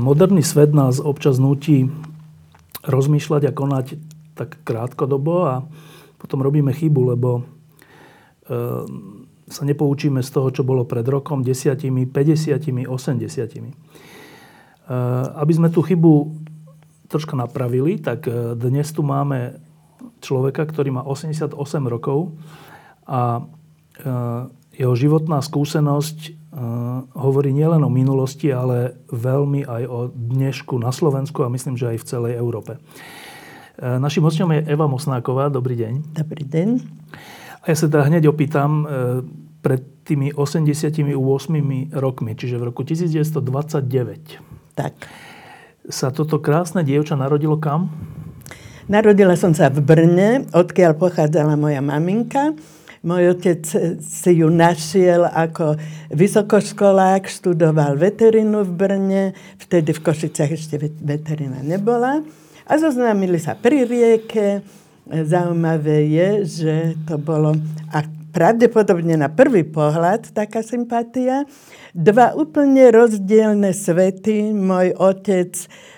Moderný svet nás občas nutí rozmýšľať a konať tak krátkodobo a potom robíme chybu, lebo e, sa nepoučíme z toho, čo bolo pred rokom, desiatimi, 50, 80. E, aby sme tú chybu troška napravili, tak e, dnes tu máme človeka, ktorý má 88 rokov a jeho životná skúsenosť hovorí nielen o minulosti, ale veľmi aj o dnešku na Slovensku a myslím, že aj v celej Európe. Našim hostom je Eva Mosnáková. Dobrý deň. Dobrý deň. A ja sa teda hneď opýtam, pred tými 88 rokmi, čiže v roku 1929, tak. sa toto krásne dievča narodilo kam? Narodila som sa v Brne, odkiaľ pochádzala moja maminka. Môj otec si ju našiel ako vysokoškolák, študoval veterinu v Brne, vtedy v Košicách ešte veterina nebola. A zoznámili sa pri rieke. Zaujímavé je, že to bolo a pravdepodobne na prvý pohľad taká sympatia. Dva úplne rozdielne svety. Môj otec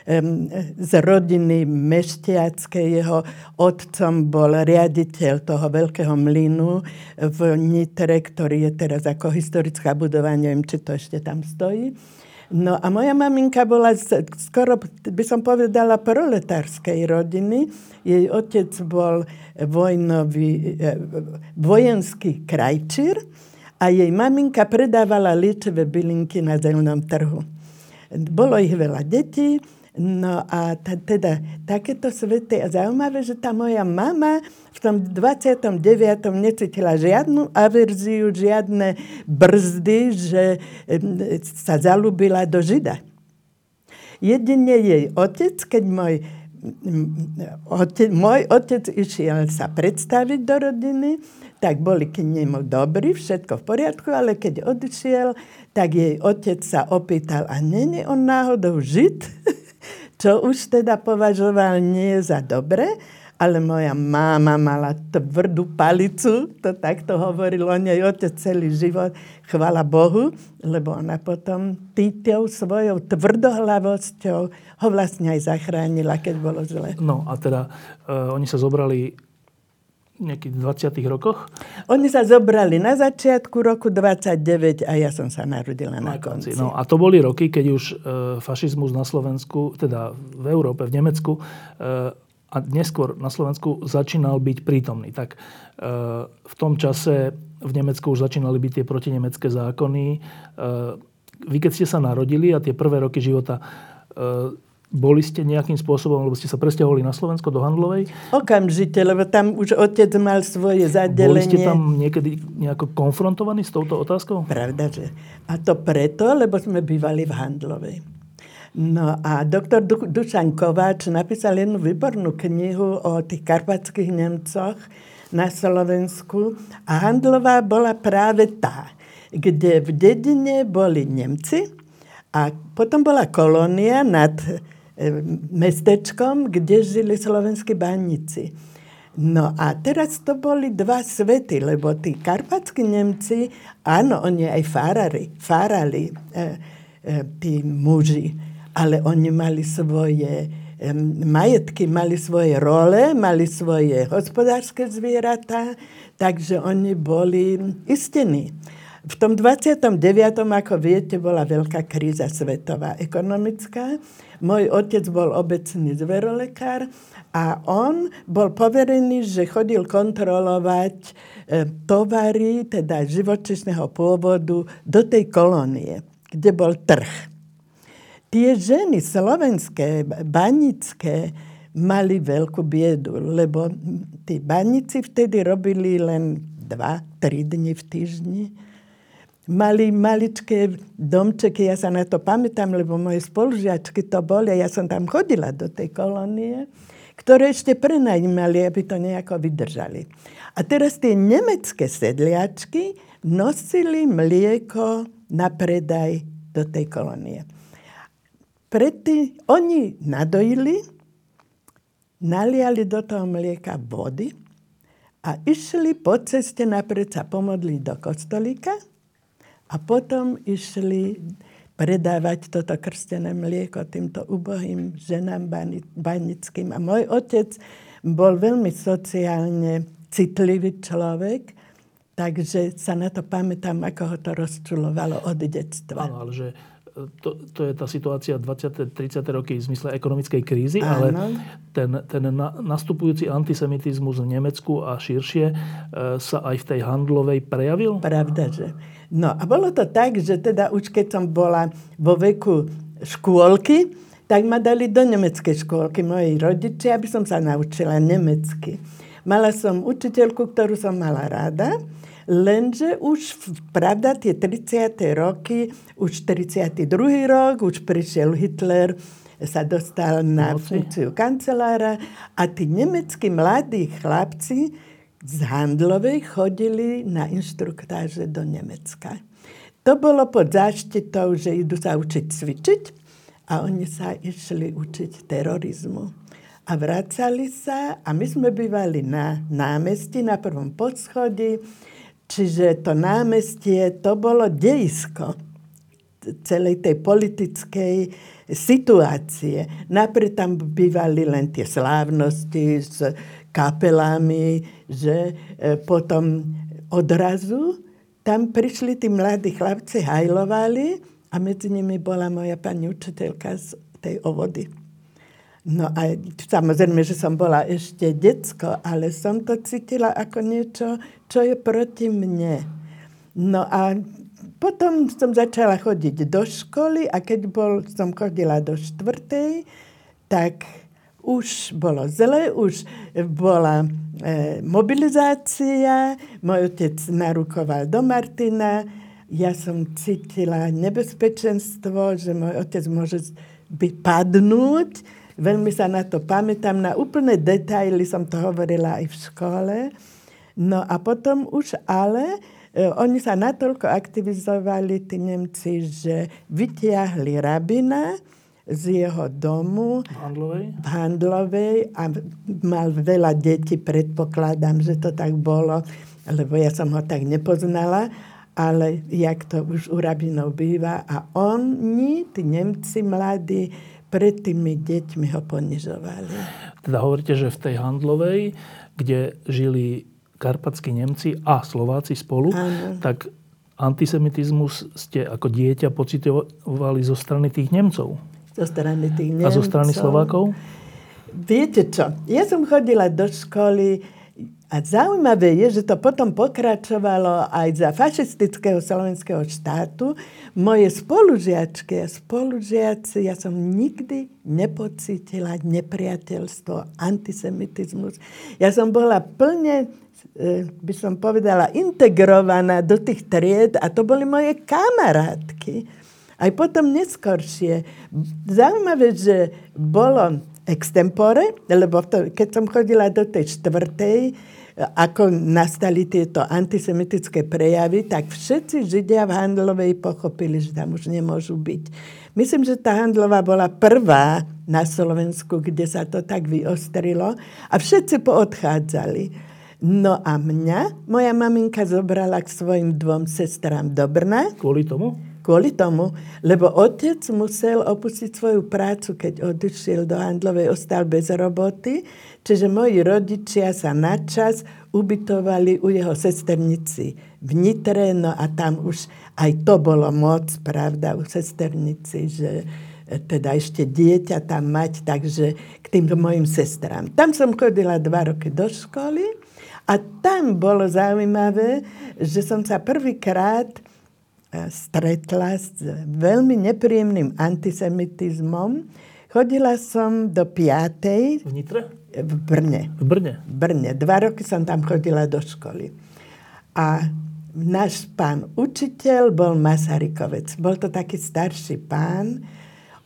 um, z rodiny mešťackej, jeho otcom bol riaditeľ toho veľkého mlynu v Nitre, ktorý je teraz ako historická budova, neviem, či to ešte tam stojí. No a moja maminka bola skoro, by som povedala, proletárskej rodiny. Jej otec bol vojnový, e, vojenský krajčír a jej maminka predávala liečivé bylinky na zelenom trhu. Bolo ich veľa detí, No a t- teda takéto svety. A zaujímavé, že tá moja mama v tom 29. necítila žiadnu averziu, žiadne brzdy, že sa zalúbila do Žida. Jedine jej otec, keď môj otec, môj otec išiel sa predstaviť do rodiny, tak boli k nemu dobrí, všetko v poriadku, ale keď odišiel, tak jej otec sa opýtal, a není on náhodou žid? čo už teda považoval nie za dobre, ale moja máma mala tvrdú palicu, to takto hovoril o nej otec celý život, chvala Bohu, lebo ona potom týťou svojou tvrdohlavosťou ho vlastne aj zachránila, keď bolo zle. No a teda uh, oni sa zobrali nejakých 20 rokoch? Oni sa zobrali na začiatku roku 29 a ja som sa narodila na, na konci. No a to boli roky, keď už e, fašizmus na Slovensku, teda v Európe, v Nemecku e, a neskôr na Slovensku začínal byť prítomný. Tak e, v tom čase v Nemecku už začínali byť tie protinemecké zákony. E, vy keď ste sa narodili a tie prvé roky života e, boli ste nejakým spôsobom, lebo ste sa presťahovali na Slovensko do Handlovej? Okamžite, lebo tam už otec mal svoje zadelenie. Boli ste tam niekedy nejako konfrontovaní s touto otázkou? Pravda, že. A to preto, lebo sme bývali v Handlovej. No a doktor du- Dušan Kováč napísal jednu výbornú knihu o tých karpatských Nemcoch na Slovensku a Handlová bola práve tá, kde v dedine boli Nemci a potom bola kolónia nad mestečkom, kde žili slovenskí baníci. No a teraz to boli dva svety, lebo tí karpatskí Nemci, áno, oni aj fárali, fárali e, e, tí muži, ale oni mali svoje e, majetky, mali svoje role, mali svoje hospodárske zvieratá, takže oni boli istení. V tom 29. ako viete, bola veľká kríza svetová, ekonomická. Môj otec bol obecný zverolekár a on bol poverený, že chodil kontrolovať e, tovary, teda živočišného pôvodu, do tej kolónie, kde bol trh. Tie ženy slovenské, banické, mali veľkú biedu, lebo tí baníci vtedy robili len 2-3 dni v týždni. Mali maličké domčeky, ja sa na to pamätám, lebo moje spolužiačky to boli, ja som tam chodila do tej kolónie, ktoré ešte prenajímali, aby to nejako vydržali. A teraz tie nemecké sedliačky nosili mlieko na predaj do tej kolónie. Predtým oni nadojili, naliali do toho mlieka vody a išli po ceste napred sa pomodliť do kostolíka a potom išli predávať toto krstené mlieko týmto ubohým ženám banickým. A môj otec bol veľmi sociálne citlivý človek, takže sa na to pamätám, ako ho to rozčulovalo od detstva. Áno, ale že to, to je tá situácia 20. 30. roky v zmysle ekonomickej krízy, Áno. ale ten, ten na, nastupujúci antisemitizmus v Nemecku a širšie e, sa aj v tej handlovej prejavil? Pravda, že. No a bolo to tak, že teda už keď som bola vo veku škôlky, tak ma dali do nemeckej škôlky moji rodičia, aby som sa naučila nemecky. Mala som učiteľku, ktorú som mala rada, Lenže už, pravda, tie 30. roky, už 42. rok, už prišiel Hitler, sa dostal na funkciu kancelára a tí nemeckí mladí chlapci z Handlovej chodili na inštruktáže do Nemecka. To bolo pod záštitou, že idú sa učiť cvičiť a oni sa išli učiť terorizmu. A vracali sa a my sme bývali na námestí, na prvom podschodí Čiže to námestie, to bolo dejisko celej tej politickej situácie. Napríklad tam bývali len tie slávnosti s kapelami, že e, potom odrazu tam prišli tí mladí chlapci, hajlovali a medzi nimi bola moja pani učiteľka z tej ovody. No a samozrejme, že som bola ešte decko, ale som to cítila ako niečo, čo je proti mne. No a potom som začala chodiť do školy a keď bol, som chodila do štvrtej, tak už bolo zle, už bola e, mobilizácia, môj otec narukoval do Martina, ja som cítila nebezpečenstvo, že môj otec môže by Veľmi sa na to pamätám. Na úplné detaily som to hovorila aj v škole. No a potom už ale e, oni sa natoľko aktivizovali, tí Nemci, že vytiahli rabina z jeho domu v Handlovej? v Handlovej a mal veľa detí, predpokladám, že to tak bolo, lebo ja som ho tak nepoznala, ale jak to už u rabinov býva. A oni, tí Nemci mladí, pred tými deťmi ho ponižovali. Teda hovoríte, že v tej Handlovej, kde žili karpatskí Nemci a Slováci spolu, Áno. tak antisemitizmus ste ako dieťa pocitovali zo strany tých Nemcov. Zo strany tých Nemcov. A zo strany Slovákov? Viete čo, ja som chodila do školy a zaujímavé je, že to potom pokračovalo aj za fašistického slovenského štátu. Moje spolužiačky a spolužiaci, ja som nikdy nepocítila nepriateľstvo, antisemitizmus. Ja som bola plne, e, by som povedala, integrovaná do tých tried a to boli moje kamarátky. Aj potom neskoršie. Zaujímavé, že bolo extempore, lebo to, keď som chodila do tej štvrtej, ako nastali tieto antisemitické prejavy, tak všetci Židia v Handlovej pochopili, že tam už nemôžu byť. Myslím, že tá Handlová bola prvá na Slovensku, kde sa to tak vyostrilo a všetci poodchádzali. No a mňa moja maminka zobrala k svojim dvom sestrám do Brna. Kvôli tomu? Kvôli tomu, lebo otec musel opustiť svoju prácu, keď odišiel do Handlovej, ostal bez roboty. Čiže moji rodičia sa načas ubytovali u jeho sesternici v Nitre, no a tam už aj to bolo moc, pravda, u sesternici, že e, teda ešte dieťa tam mať, takže k tým mojim sestrám. Tam som chodila dva roky do školy a tam bolo zaujímavé, že som sa prvýkrát stretla s veľmi nepríjemným antisemitizmom. Chodila som do 5. V Nitre? v Brne. V Brne? V Brne. Dva roky som tam chodila do školy. A náš pán učiteľ bol Masarykovec. Bol to taký starší pán.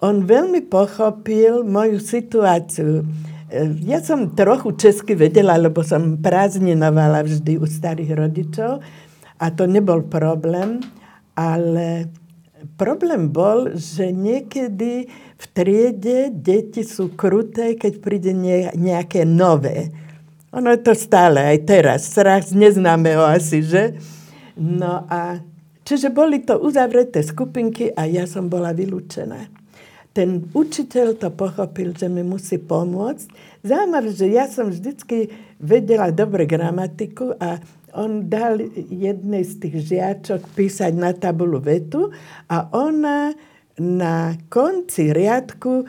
On veľmi pochopil moju situáciu. E, ja som trochu česky vedela, lebo som prázdninovala vždy u starých rodičov a to nebol problém, ale problém bol, že niekedy v triede deti sú kruté, keď príde nejaké nové. Ono je to stále aj teraz. Strach neznáme ho asi, že? No a čiže boli to uzavreté skupinky a ja som bola vylúčená. Ten učiteľ to pochopil, že mi musí pomôcť. Zaujímavé, že ja som vždycky vedela dobre gramatiku a on dal jednej z tých žiačok písať na tabulu vetu a ona na konci riadku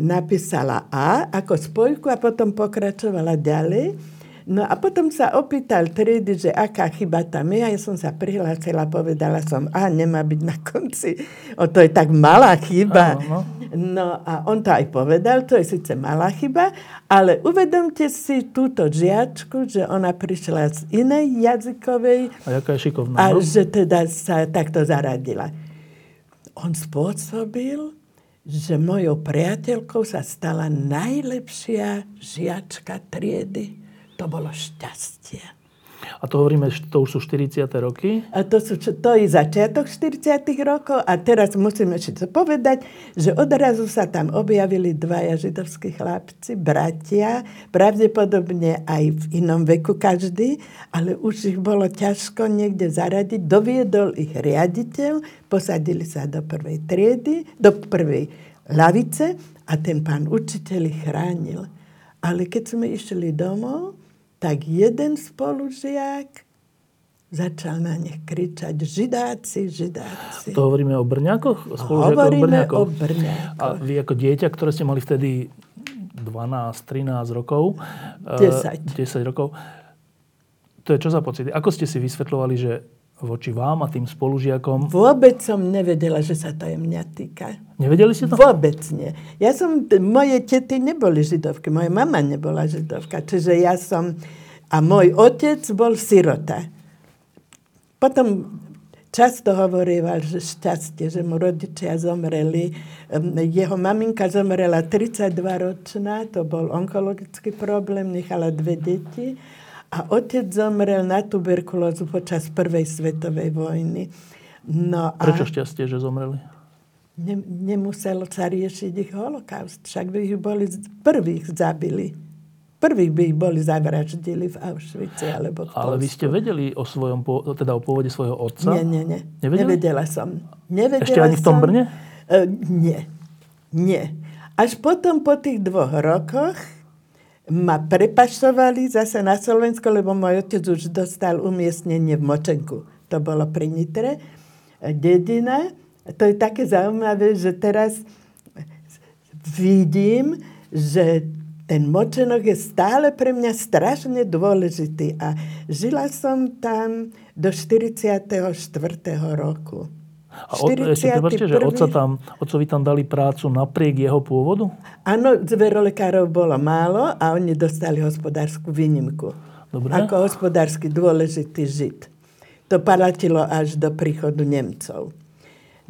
napísala A ako spojku a potom pokračovala ďalej. No a potom sa opýtal triedy, že aká chyba tam je. A ja som sa prihlásila, povedala som, a nemá byť na konci. O, to je tak malá chyba. no. no a on to aj povedal, to je síce malá chyba, ale uvedomte si túto žiačku, že ona prišla z inej jazykovej. A jaká je šikovná. A no? že teda sa takto zaradila. On spôsobil, že mojou priateľkou sa stala najlepšia žiačka triedy to bolo šťastie. A to hovoríme, to už sú 40. roky? A to, sú, to je začiatok 40. rokov a teraz musíme ešte povedať, že odrazu sa tam objavili dvaja židovskí chlapci, bratia, pravdepodobne aj v inom veku každý, ale už ich bolo ťažko niekde zaradiť. Doviedol ich riaditeľ, posadili sa do prvej triedy, do prvej lavice a ten pán učiteľ ich chránil. Ale keď sme išli domov, tak jeden spolužiak začal na nich kričať židáci, židáci. To hovoríme o Brňákoch? Hovoríme o Brňákoch. o Brňákoch. A vy ako dieťa, ktoré ste mali vtedy 12, 13 rokov. 10. 10 rokov. To je čo za pocity? Ako ste si vysvetľovali, že voči vám a tým spolužiakom? Vôbec som nevedela, že sa to je mňa týka. Nevedeli ste to? Vôbec nie. Ja som, moje tety neboli židovky, moja mama nebola židovka, čiže ja som, a môj otec bol sirota. Potom často hovorieval, že šťastie, že mu rodičia zomreli. Jeho maminka zomrela 32-ročná, to bol onkologický problém, nechala dve deti a otec zomrel na tuberkulózu počas prvej svetovej vojny. No a Prečo šťastie, že zomreli? Ne, nemuselo sa riešiť ich holokaust. Však by ich boli prvých zabili. Prvých by ich boli zavraždili v Auschwitze alebo v Ale vy ste vedeli o svojom, teda o pôvode svojho otca? Nie, nie, nie. Nevedeli? Nevedela som. Nevedela Ešte ani v tom som, Brne? Uh, nie. Nie. Až potom, po tých dvoch rokoch, ma prepašovali zase na Slovensko, lebo môj otec už dostal umiestnenie v Močenku. To bolo pri Nitre. Dedina. To je také zaujímavé, že teraz vidím, že ten močenok je stále pre mňa strašne dôležitý. A žila som tam do 44. roku. A od, ešte prepáčte, že otca tam, otcovi tam dali prácu napriek jeho pôvodu? Áno, zverolekárov bolo málo a oni dostali hospodárskú výnimku. Dobre. Ako hospodársky dôležitý žid. To palatilo až do príchodu Nemcov.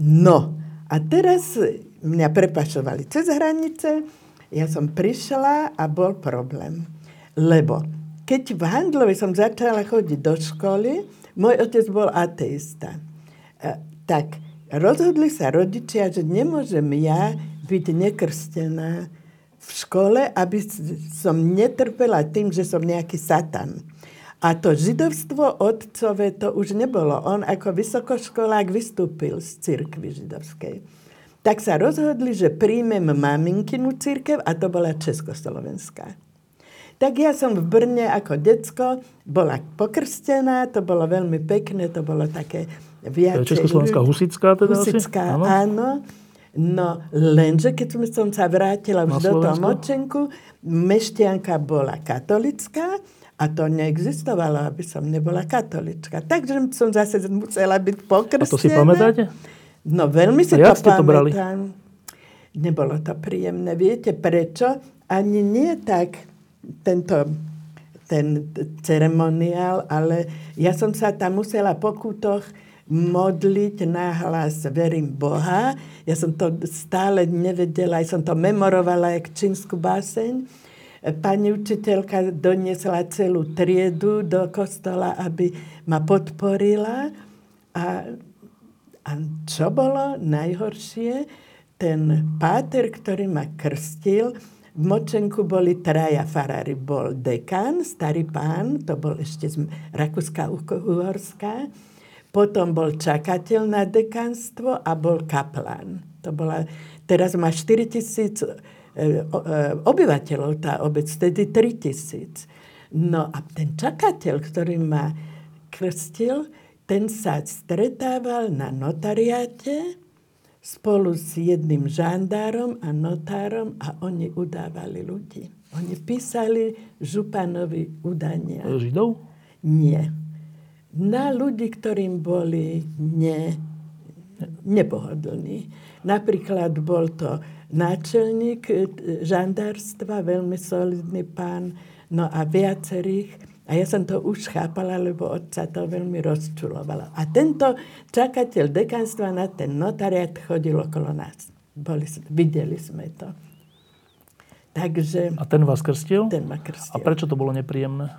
No, a teraz mňa prepašovali cez hranice, ja som prišla a bol problém. Lebo keď v Handlovi som začala chodiť do školy, môj otec bol ateista tak rozhodli sa rodičia, že nemôžem ja byť nekrstená v škole, aby som netrpela tým, že som nejaký satan. A to židovstvo otcové to už nebolo. On ako vysokoškolák vystúpil z cirkvy židovskej. Tak sa rozhodli, že príjmem maminkinu církev a to bola Československá. Tak ja som v Brne ako decko bola pokrstená, to bolo veľmi pekné, to bolo také viacej... Československá husická teda Husická, áno. áno. No, lenže keď som sa vrátila už do toho močenku, meštianka bola katolická a to neexistovalo, aby som nebola katolička. Takže som zase musela byť pokrstená. A to si pamätáte? No, veľmi si to pamätám. To brali? Nebolo to príjemné. Viete prečo? Ani nie tak tento ten ceremoniál, ale ja som sa tam musela po kútoch modliť na hlas verím Boha. Ja som to stále nevedela, aj som to memorovala jak čínsku báseň. Pani učiteľka doniesla celú triedu do kostola, aby ma podporila. A, a čo bolo najhoršie? Ten páter, ktorý ma krstil, v Močenku boli traja farári. Bol dekan, starý pán, to bol ešte z Rakúska Uhorská. Potom bol čakateľ na dekanstvo a bol kaplan. To bola, teraz má 4 tisíc e, e, obyvateľov tá obec, vtedy 3 tisíc. No a ten čakateľ, ktorý ma krstil, ten sa stretával na notariáte spolu s jedným žandárom a notárom a oni udávali ľudí. Oni písali županovi udania. Židov? Nie. Na ľudí, ktorým boli ne, nepohodlní. Napríklad bol to náčelník e, žandárstva, veľmi solidný pán, no a viacerých a ja som to už chápala, lebo otca to veľmi rozčulovalo. A tento čakateľ dekanstva na ten notariat chodil okolo nás. Boli, videli sme to. Takže... A ten vás krstil? Ten ma krstil. A prečo to bolo nepríjemné?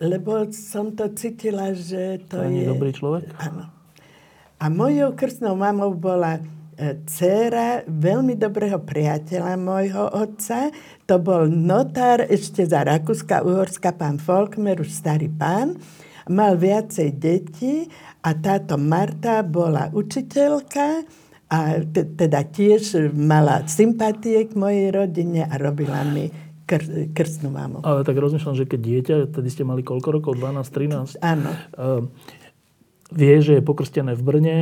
Lebo som to cítila, že to, to je... dobrý človek? Áno. A mojou krstnou mamou bola dcera veľmi dobrého priateľa môjho otca. To bol notár ešte za Rakúska, Uhorska, pán Folkmer, už starý pán. Mal viacej detí a táto Marta bola učiteľka a teda tiež mala sympatie k mojej rodine a robila mi kr- krstnú mamu. Ale tak rozmýšľam, že keď dieťa, tedy ste mali koľko rokov? 12, 13? Áno. Uh, vie, že je pokrstené v Brne,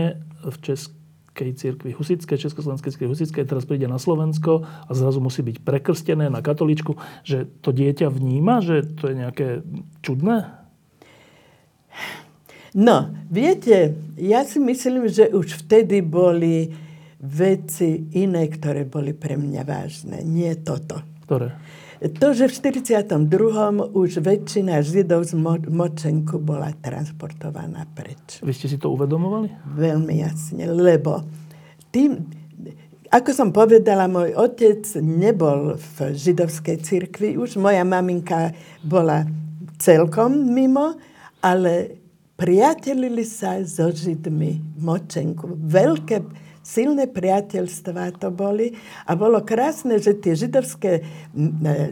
v Českej cirkvi husické, Československej cirkvi husické, teraz príde na Slovensko a zrazu musí byť prekrstené na katoličku, že to dieťa vníma, že to je nejaké čudné? No, viete, ja si myslím, že už vtedy boli veci iné, ktoré boli pre mňa vážne. Nie toto. Ktoré? To, že v 42. už väčšina Židov z Močenku bola transportovaná preč. Vy ste si to uvedomovali? Veľmi jasne, lebo tým, ako som povedala, môj otec nebol v židovskej cirkvi už. Moja maminka bola celkom mimo, ale priatelili sa so Židmi Močenku. Veľké silné priateľstvá to boli. A bolo krásne, že tie židovské e,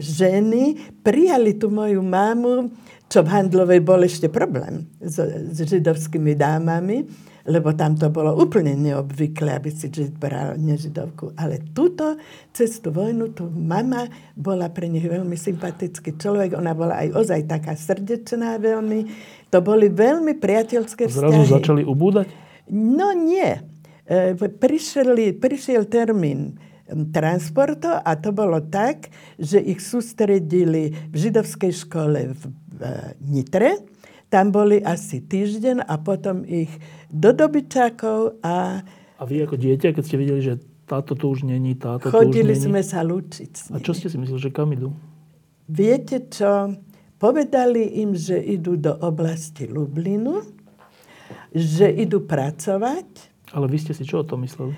ženy prijali tú moju mamu, čo v Handlovej bol ešte problém s, s židovskými dámami, lebo tam to bolo úplne neobvyklé, aby si žid bral nežidovku. Ale túto cez tú vojnu, tu mama bola pre nich veľmi sympatický človek. Ona bola aj ozaj taká srdečná veľmi. To boli veľmi priateľské vzťahy. Zrazu začali ubúdať? No nie. E, prišli, prišiel termín transportu a to bolo tak, že ich sústredili v židovskej škole v Nitre. Tam boli asi týždeň a potom ich do dobyčákov a... A vy ako dieťa, keď ste videli, že táto tu už není, táto Chodili tu už sme sa lúčiť A čo ste si mysleli, že kam idú? Viete čo? Povedali im, že idú do oblasti Lublinu, že idú pracovať ale vy ste si čo o tom mysleli?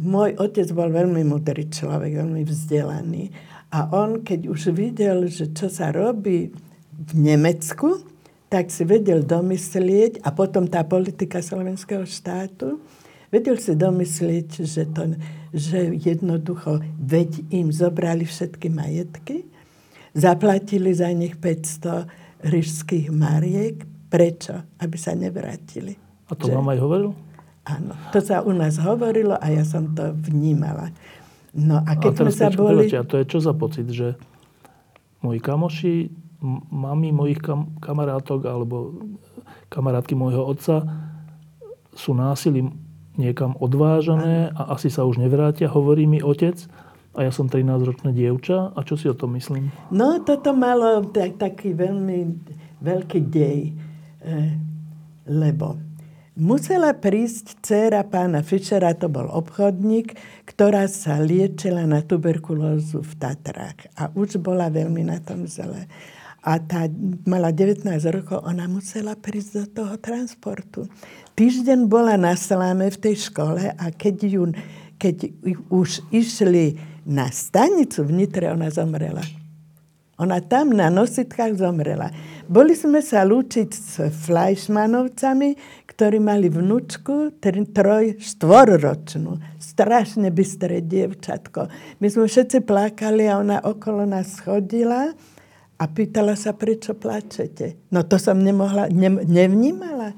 Môj otec bol veľmi mudrý človek, veľmi vzdelaný. A on, keď už videl, že čo sa robí v Nemecku, tak si vedel domyslieť, a potom tá politika slovenského štátu, vedel si domyslieť, že, to, že jednoducho, veď im zobrali všetky majetky, zaplatili za nich 500 ryžských mariek. Prečo? Aby sa nevrátili. A to že... vám aj hovoril? Áno, to sa u nás hovorilo a ja som to vnímala. No a keď a sme sa boli... a to je čo za pocit, že moji kamoši, mami mojich kam, kamarátok alebo kamarátky môjho otca sú násilím niekam odvážané a asi sa už nevrátia, hovorí mi otec. A ja som 13-ročné dievča. A čo si o tom myslím? No, toto malo tak, taký veľmi veľký dej. E, lebo musela prísť dcera pána Fischera, to bol obchodník, ktorá sa liečila na tuberkulózu v Tatrách. A už bola veľmi na tom zle. A tá mala 19 rokov, ona musela prísť do toho transportu. Týždeň bola na saláme v tej škole a keď, ju, keď už išli na stanicu v Nitre, ona zomrela. Ona tam na nositkách zomrela. Boli sme sa lúčiť s Fleischmanovcami, ktorí mali vnúčku, troj, štvorročnú. Strašne bystré dievčatko. My sme všetci plakali a ona okolo nás chodila a pýtala sa, prečo plačete. No to som nemohla, ne, nevnímala.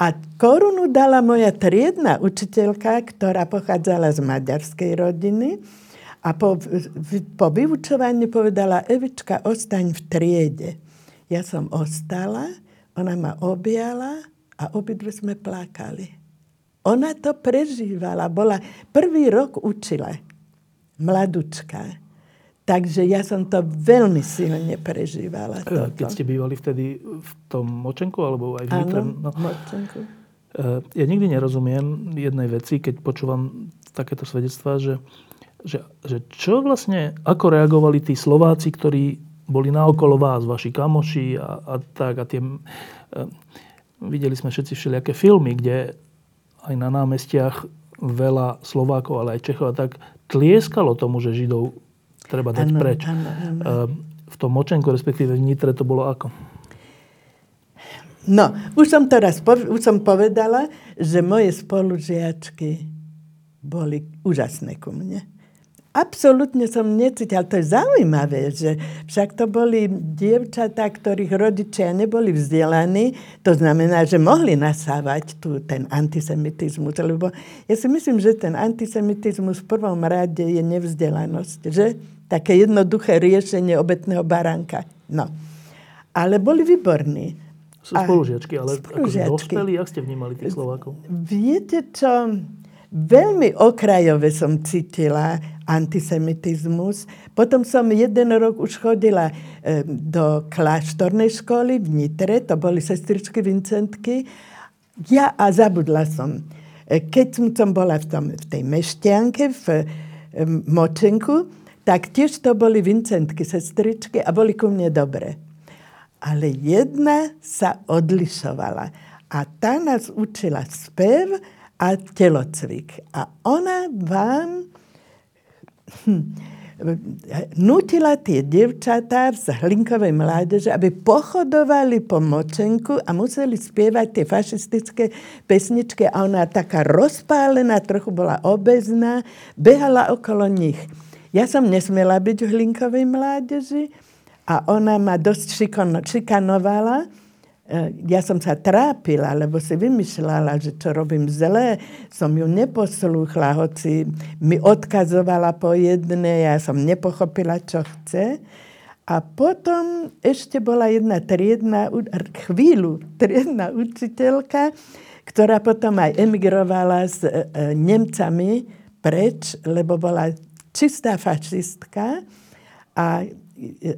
A korunu dala moja triedna učiteľka, ktorá pochádzala z maďarskej rodiny. A po, po vyučovaní povedala, Evička, ostaň v triede. Ja som ostala, ona ma objala a obidve sme plakali. Ona to prežívala, bola prvý rok učila, mladučka. Takže ja som to veľmi silne prežívala. E, toto. Keď ste bývali vtedy v tom Močenku, alebo aj v Nitre? no, Močenku. E, ja nikdy nerozumiem jednej veci, keď počúvam takéto svedectvá, že, že, že čo vlastne, ako reagovali tí Slováci, ktorí boli naokolo vás, vaši kamoši a, a tak, a tie... Videli sme všetci všelijaké filmy, kde aj na námestiach veľa Slovákov, ale aj Čechov a tak tlieskalo tomu, že Židov treba dať ano, preč. Ano, ano. Ehm, v tom Močenku, respektíve v Nitre, to bolo ako? No, už som teraz už som povedala, že moje spolužiačky boli úžasné ku mne. Absolutne som necítila. To je zaujímavé, že však to boli dievčatá, ktorých rodičia neboli vzdelaní. To znamená, že mohli nasávať tu ten antisemitizmus. Lebo ja si myslím, že ten antisemitizmus v prvom rade je nevzdelanosť. Že? Také jednoduché riešenie obetného baránka. No. Ale boli výborní. Sú spolužiačky, ale spolužiačky. Ako dospeli, jak ste vnímali tých Slovákov? Viete čo, veľmi okrajove som cítila antisemitizmus. Potom som jeden rok už chodila e, do kláštornej školy v Nitre, to boli sestričky Vincentky. Ja a zabudla som. E, keď som bola v, tom, v tej meštianke, v e, Močenku, tak tiež to boli Vincentky, sestričky a boli ku mne dobré. Ale jedna sa odlišovala. A tá nás učila spev a telocvik. A ona vám hm, nutila tie devčatá z hlinkovej mládeže, aby pochodovali po močenku a museli spievať tie fašistické pesničky a ona taká rozpálená, trochu bola obezná, behala okolo nich. Ja som nesmela byť v hlinkovej mládeži a ona ma dosť šikanovala, ja som sa trápila, lebo si vymýšľala, že čo robím zle. Som ju neposlúchla, hoci mi odkazovala po jednej, ja som nepochopila, čo chce. A potom ešte bola jedna triedna, chvíľu triedna učiteľka, ktorá potom aj emigrovala s e, e, Nemcami preč, lebo bola čistá fašistka. A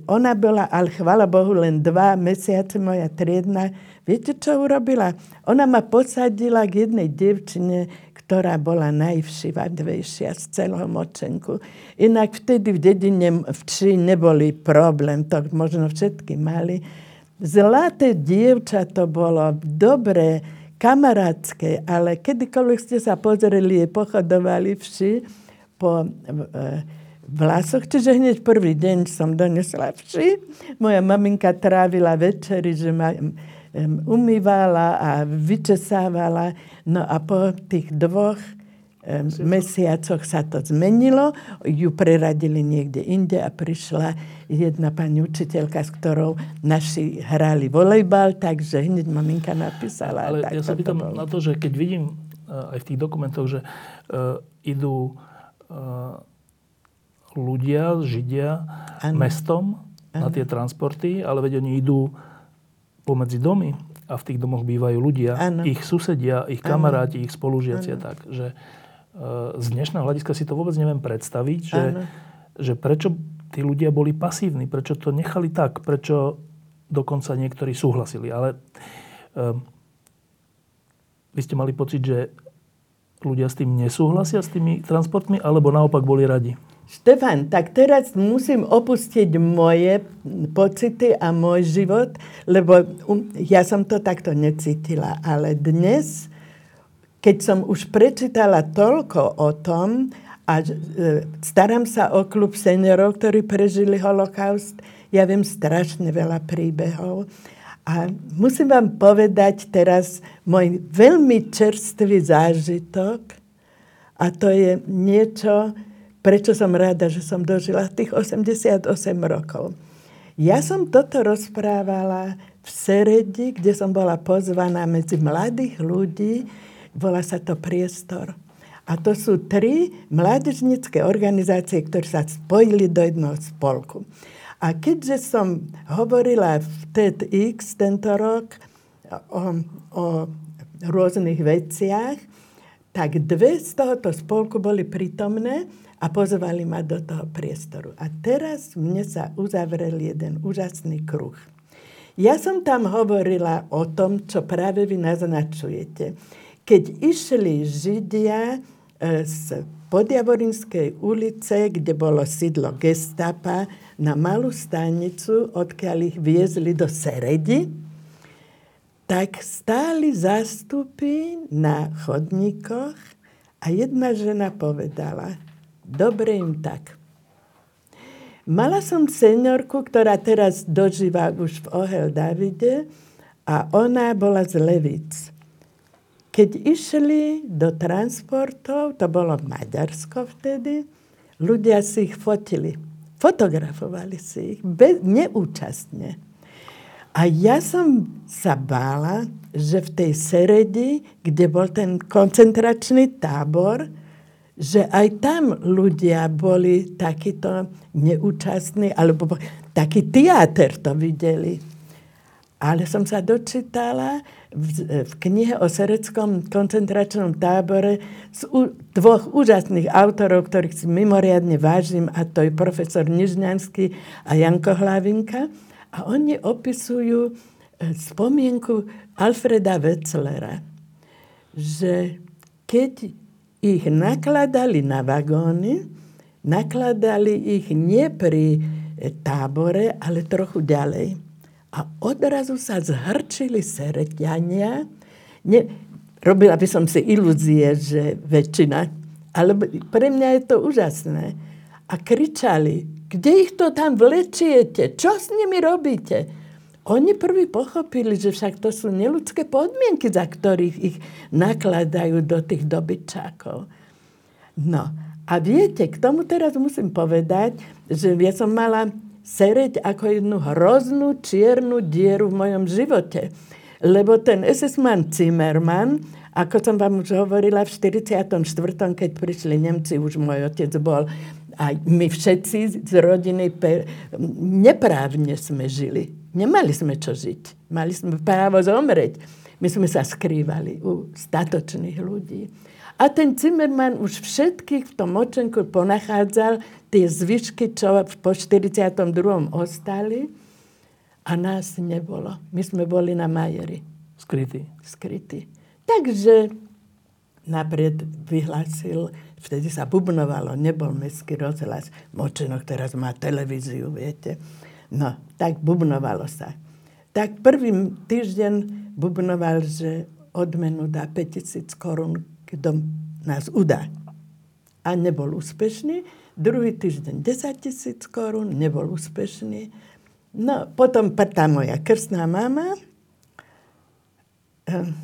ona bola, ale chvala Bohu, len dva mesiace moja triedna. Viete, čo urobila? Ona ma posadila k jednej devčine, ktorá bola najvšivadvejšia z celého močenku. Inak vtedy v dedine vči neboli problém, to možno všetky mali. Zlaté dievča to bolo dobré, kamarátske, ale kedykoľvek ste sa pozreli, pochodovali vši po... E, vlasoch, čiže hneď prvý deň som donesla vši. Moja maminka trávila večery, že ma umývala a vyčesávala. No a po tých dvoch mesiacoch sa to zmenilo, ju preradili niekde inde a prišla jedna pani učiteľka, s ktorou naši hrali volejbal, takže hneď maminka napísala. Ale tak ja sa pýtam na to, že keď vidím uh, aj v tých dokumentoch, že uh, idú uh, ľudia, Židia, ano. mestom ano. na tie transporty, ale veď oni idú pomedzi domy a v tých domoch bývajú ľudia, ano. ich susedia, ich kamaráti, ano. ich spolužiaci a tak. Že, e, z dnešného hľadiska si to vôbec neviem predstaviť, že, že prečo tí ľudia boli pasívni, prečo to nechali tak, prečo dokonca niektorí súhlasili. Ale e, vy ste mali pocit, že ľudia s tým nesúhlasia, s tými transportmi, alebo naopak boli radi? Štefan, tak teraz musím opustiť moje pocity a môj život, lebo ja som to takto necítila. Ale dnes, keď som už prečítala toľko o tom a e, starám sa o klub seniorov, ktorí prežili holokaust, ja viem strašne veľa príbehov. A musím vám povedať teraz môj veľmi čerstvý zážitok. A to je niečo, prečo som rada, že som dožila tých 88 rokov. Ja som toto rozprávala v Seredi, kde som bola pozvaná medzi mladých ľudí, volá sa to Priestor. A to sú tri mládežnické organizácie, ktoré sa spojili do jednoho spolku. A keďže som hovorila v TEDx tento rok o, o rôznych veciach, tak dve z tohoto spolku boli prítomné a pozvali ma do toho priestoru. A teraz mne sa uzavrel jeden úžasný kruh. Ja som tam hovorila o tom, čo práve vy naznačujete. Keď išli Židia e, z Podjavorinskej ulice, kde bolo sídlo gestapa, na malú stanicu, odkiaľ ich viezli do Seredi, tak stáli zástupy na chodníkoch a jedna žena povedala – Dobre im tak. Mala som seniorku, ktorá teraz dožíva už v Ohel Davide a ona bola z Levic. Keď išli do transportov, to bolo Maďarsko vtedy, ľudia si ich fotili. Fotografovali si ich bez, neúčastne. A ja som sa bála, že v tej Seredi, kde bol ten koncentračný tábor, že aj tam ľudia boli takíto neúčastní, alebo taký teáter to videli. Ale som sa dočítala v, v knihe o sereckom koncentračnom tábore z u, dvoch úžasných autorov, ktorých si mimoriadne vážim, a to je profesor Nižňanský a Janko Hlavinka. A oni opisujú e, spomienku Alfreda Wetzlera, že keď ich nakladali na vagóny, nakladali ich nie pri tábore, ale trochu ďalej. A odrazu sa zhrčili sereťania. Ne, robila by som si ilúzie, že väčšina, ale pre mňa je to úžasné. A kričali, kde ich to tam vlečiete? Čo s nimi robíte? Oni prví pochopili, že však to sú neludské podmienky, za ktorých ich nakladajú do tých dobyčákov. No a viete, k tomu teraz musím povedať, že ja som mala sereť ako jednu hroznú čiernu dieru v mojom živote. Lebo ten SS-man Zimmermann, ako som vám už hovorila, v 44., keď prišli Nemci, už môj otec bol a my všetci z rodiny neprávne sme žili Nemali sme čo žiť. Mali sme právo zomrieť. My sme sa skrývali u statočných ľudí. A ten Zimmermann už všetkých v tom močenku ponachádzal tie zvyšky, čo po 42. ostali a nás nebolo. My sme boli na Majeri. Skrytí. Skrytí. Takže napred vyhlásil, vtedy sa bubnovalo, nebol mestský rozhlas, Močenok teraz má televíziu, viete No, tak bubnovalo sa. Tak prvý týždeň bubnoval, že odmenu dá 5000 korún, kto nás udá. A nebol úspešný. Druhý týždeň 10 tisíc korún, nebol úspešný. No, potom tá moja krstná mama, ehm,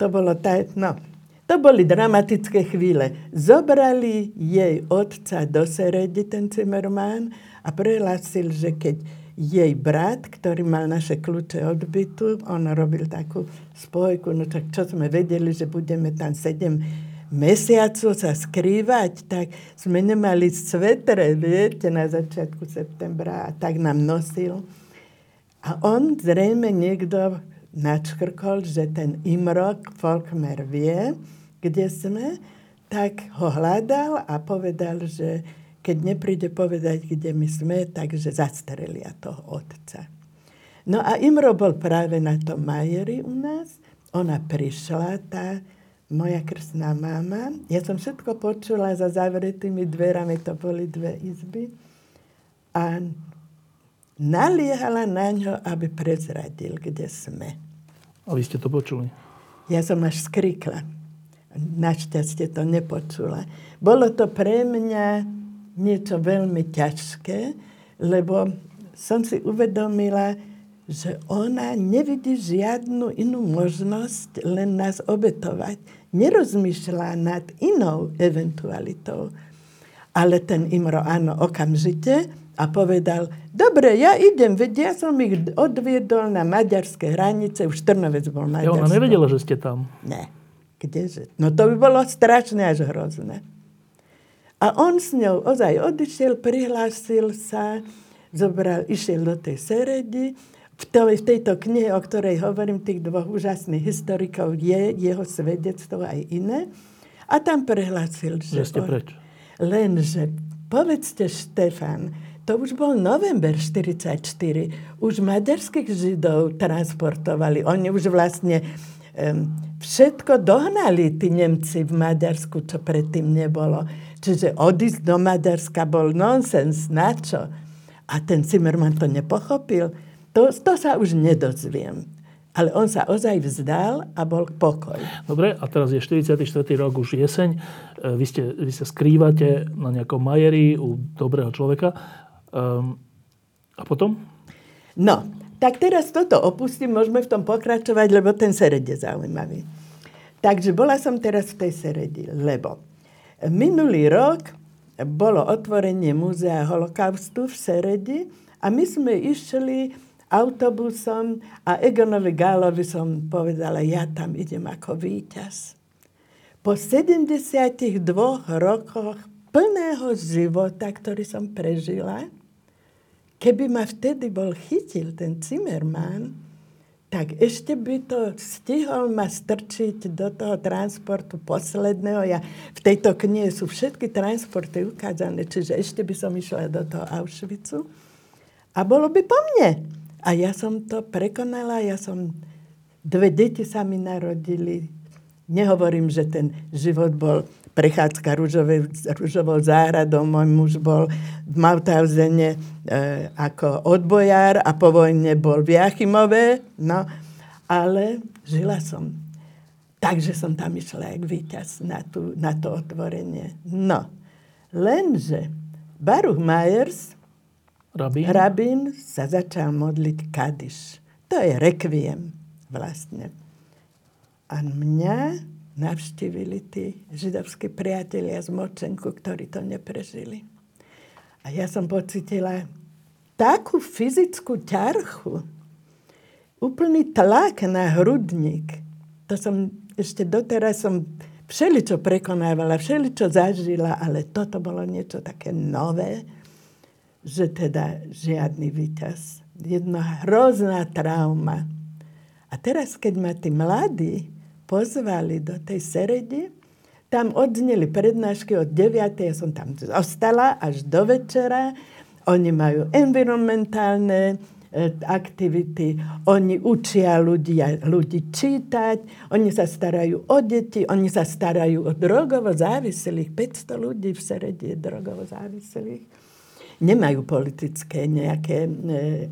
to bolo tá, no, to boli dramatické chvíle. Zobrali jej otca do Seredi, ten Zimmermann, a prehlásil, že keď jej brat, ktorý mal naše kľúče od bytu, on robil takú spojku, no tak čo sme vedeli, že budeme tam sedem mesiacov sa skrývať, tak sme nemali svetre, viete, na začiatku septembra a tak nám nosil. A on zrejme niekto načkrkol, že ten Imrok, Folkmer vie, kde sme, tak ho hľadal a povedal, že keď nepríde povedať, kde my sme, takže zastrelia toho otca. No a Imro bol práve na tom Majeri u nás ona prišla, tá moja krstná mama. Ja som všetko počula za zavretými dverami, to boli dve izby. A naliehala na ňo, aby prezradil, kde sme. A vy ste to počuli? Ja som až skrikla. Našťastie to nepočula. Bolo to pre mňa niečo veľmi ťažké, lebo som si uvedomila, že ona nevidí žiadnu inú možnosť len nás obetovať. Nerozmýšľa nad inou eventualitou. Ale ten Imro áno okamžite a povedal, dobre, ja idem, veď ja som ich odviedol na maďarské hranice, už Trnovec bol Maďarsko. Ja ona nevedela, že ste tam. Ne, kdeže? No to by bolo strašné až hrozné. A on s ňou ozaj odišiel, prihlásil sa, zobral, išiel do tej Seredy, v, to, v tejto knihe, o ktorej hovorím, tých dvoch úžasných historikov, je jeho svedectvo aj iné. A tam prehlásil, že... Že ste preč. Lenže, povedzte Štefan, to už bol november 1944. Už maďarských židov transportovali. Oni už vlastne um, všetko dohnali, tí Nemci v Maďarsku, čo predtým nebolo. Čiže odísť do Maďarska bol nonsens. Na čo? A ten Zimmermann to nepochopil to, to sa už nedozviem. Ale on sa ozaj vzdal a bol pokoj. Dobre, a teraz je 44. rok, už jeseň. E, vy, ste, vy sa skrývate na nejakom majeri u dobrého človeka. Um, a potom? No, tak teraz toto opustím, môžeme v tom pokračovať, lebo ten sered je zaujímavý. Takže bola som teraz v tej seredi, lebo minulý rok bolo otvorenie múzea holokaustu v Seredi a my sme išli autobusom a Egonovi Gálovi som povedala, ja tam idem ako víťaz. Po 72 rokoch plného života, ktorý som prežila, keby ma vtedy bol chytil ten Zimmermann, tak ešte by to stihol ma strčiť do toho transportu posledného. Ja, v tejto knihe sú všetky transporty ukázané, čiže ešte by som išla do toho Auschwitzu. A bolo by po mne. A ja som to prekonala, ja som... Dve deti sa mi narodili. Nehovorím, že ten život bol prechádzka rúžovou záhradou. Môj muž bol v Mauthausene e, ako odbojár a po vojne bol v Jachimove. No, ale žila som. Takže som tam išla jak víťaz na, tú, na to otvorenie. No, lenže Baruch Myers Rabín? Rabín sa začal modliť kadiš. To je rekviem vlastne. A mňa navštívili tí židovskí priatelia z Močenku, ktorí to neprežili. A ja som pocitila takú fyzickú ťarchu, úplný tlak na hrudník. To som ešte doteraz som všeličo prekonávala, všeličo zažila, ale toto bolo niečo také nové že teda žiadny výťaz. Jedna hrozná trauma. A teraz, keď ma tí mladí pozvali do tej Seredy, tam odzneli prednášky od 9. Ja som tam zostala až do večera. Oni majú environmentálne e, aktivity, oni učia ľudia, ľudí čítať, oni sa starajú o deti, oni sa starajú o drogovo závislých. 500 ľudí v Seredi je drogovo závislých nemajú politické nejaké e,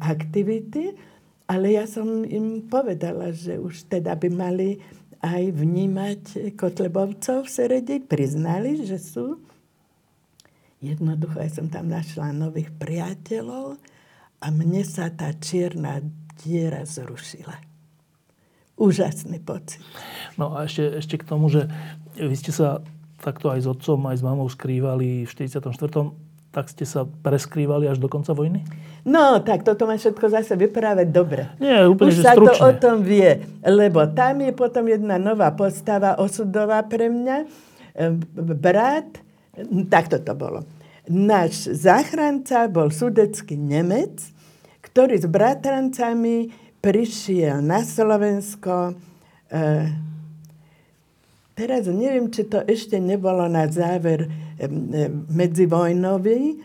aktivity, ale ja som im povedala, že už teda by mali aj vnímať Kotlebovcov v Seredi. Priznali, že sú. Jednoducho, ja som tam našla nových priateľov a mne sa tá čierna diera zrušila. Úžasný pocit. No a ešte, ešte k tomu, že vy ste sa takto aj s otcom, aj s mamou skrývali v 44 tak ste sa preskrývali až do konca vojny? No, tak toto má všetko zase vyprávať dobre. Nie, úplne, Už sa stručne. to o tom vie, lebo tam je potom jedna nová postava osudová pre mňa. Brat, takto to bolo. Náš záchranca bol sudecký Nemec, ktorý s bratrancami prišiel na Slovensko. E, teraz neviem, či to ešte nebolo na záver medzivojnový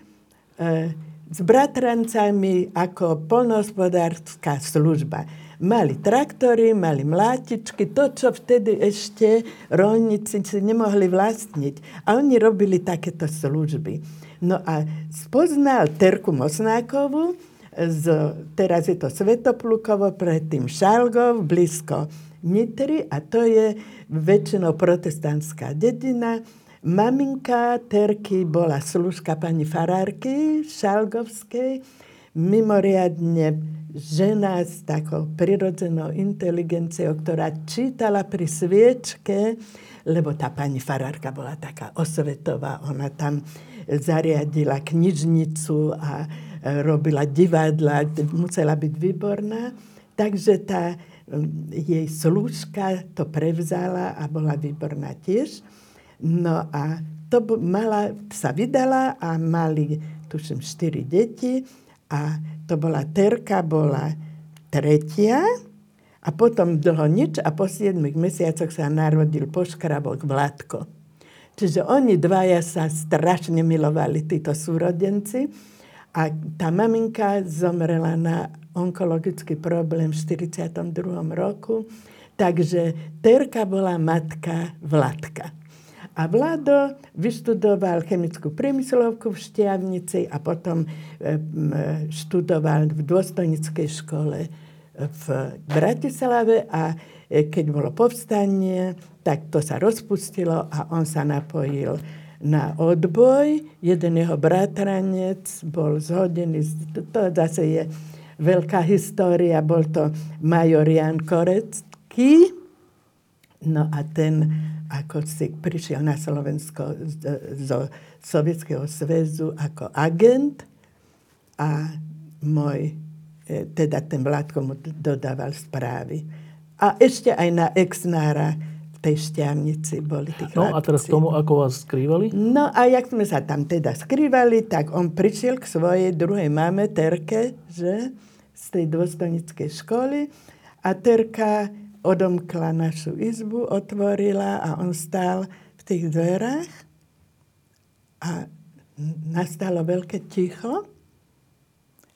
s bratrancami ako polnohospodárska služba. Mali traktory, mali mlátičky, to, čo vtedy ešte rolníci si nemohli vlastniť. A oni robili takéto služby. No a spoznal Terku Mosnákovú, z, teraz je to Svetoplukovo, predtým Šalgov, blízko Nitry a to je väčšinou protestantská dedina. Maminka Terky bola služka pani farárky Šalgovskej, mimoriadne žena s takou prirodzenou inteligenciou, ktorá čítala pri sviečke, lebo tá pani farárka bola taká osvetová, ona tam zariadila knižnicu a robila divadla, musela byť výborná. Takže tá jej slúžka to prevzala a bola výborná tiež. No a to mala, sa vydala a mali, tuším, štyri deti a to bola Terka, bola tretia a potom dlho nič a po 7 mesiacoch sa narodil poškrabok Vládko. Čiže oni dvaja sa strašne milovali, títo súrodenci. A tá maminka zomrela na onkologický problém v 42. roku, takže Terka bola matka Vladka. A Vlado vyštudoval chemickú priemyslovku v Štiavnici a potom e, študoval v dôstojnickej škole v Bratislave a e, keď bolo povstanie, tak to sa rozpustilo a on sa napojil na odboj. Jeden jeho bratranec bol zhodený, to zase je veľká história, bol to major Jan Korecký. No a ten, ako si prišiel na Slovensko zo Sovietskeho zväzu ako agent a môj, e, teda ten Vládko mu dodával správy. A ešte aj na exnára tej šťavnici boli tí No a teraz tomu, ako vás skrývali? No a jak sme sa tam teda skrývali, tak on prišiel k svojej druhej mame, Terke, že z tej dôstojnickej školy a Terka odomkla našu izbu, otvorila a on stál v tých dverách a nastalo veľké ticho,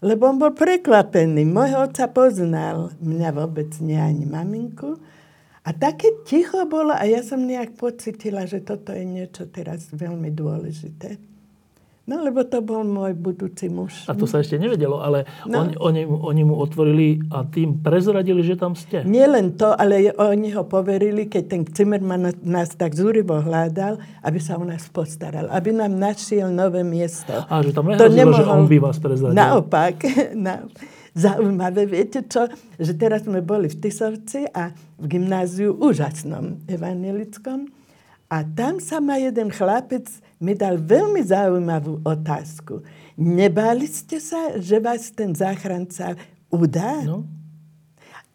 lebo on bol prekvapený. Môjho otca poznal, mňa vôbec nie ani maminku. A také ticho bolo a ja som nejak pocitila, že toto je niečo teraz veľmi dôležité. No, lebo to bol môj budúci muž. A to sa ešte nevedelo, ale no. on, oni, oni mu otvorili a tým prezradili, že tam ste. Nie len to, ale oni ho poverili, keď ten Zimmerman nás tak zúrivo hľadal, aby sa o nás postaral, aby nám našiel nové miesto. A že tam nehrozilo, nemohol... že on by vás prezradil. Naopak. naopak zaujímavé, viete čo, že teraz sme boli v Tisovci a v gymnáziu úžasnom evangelickom a tam sa ma jeden chlapec mi dal veľmi zaujímavú otázku. Nebáli ste sa, že vás ten záchranca udá? No.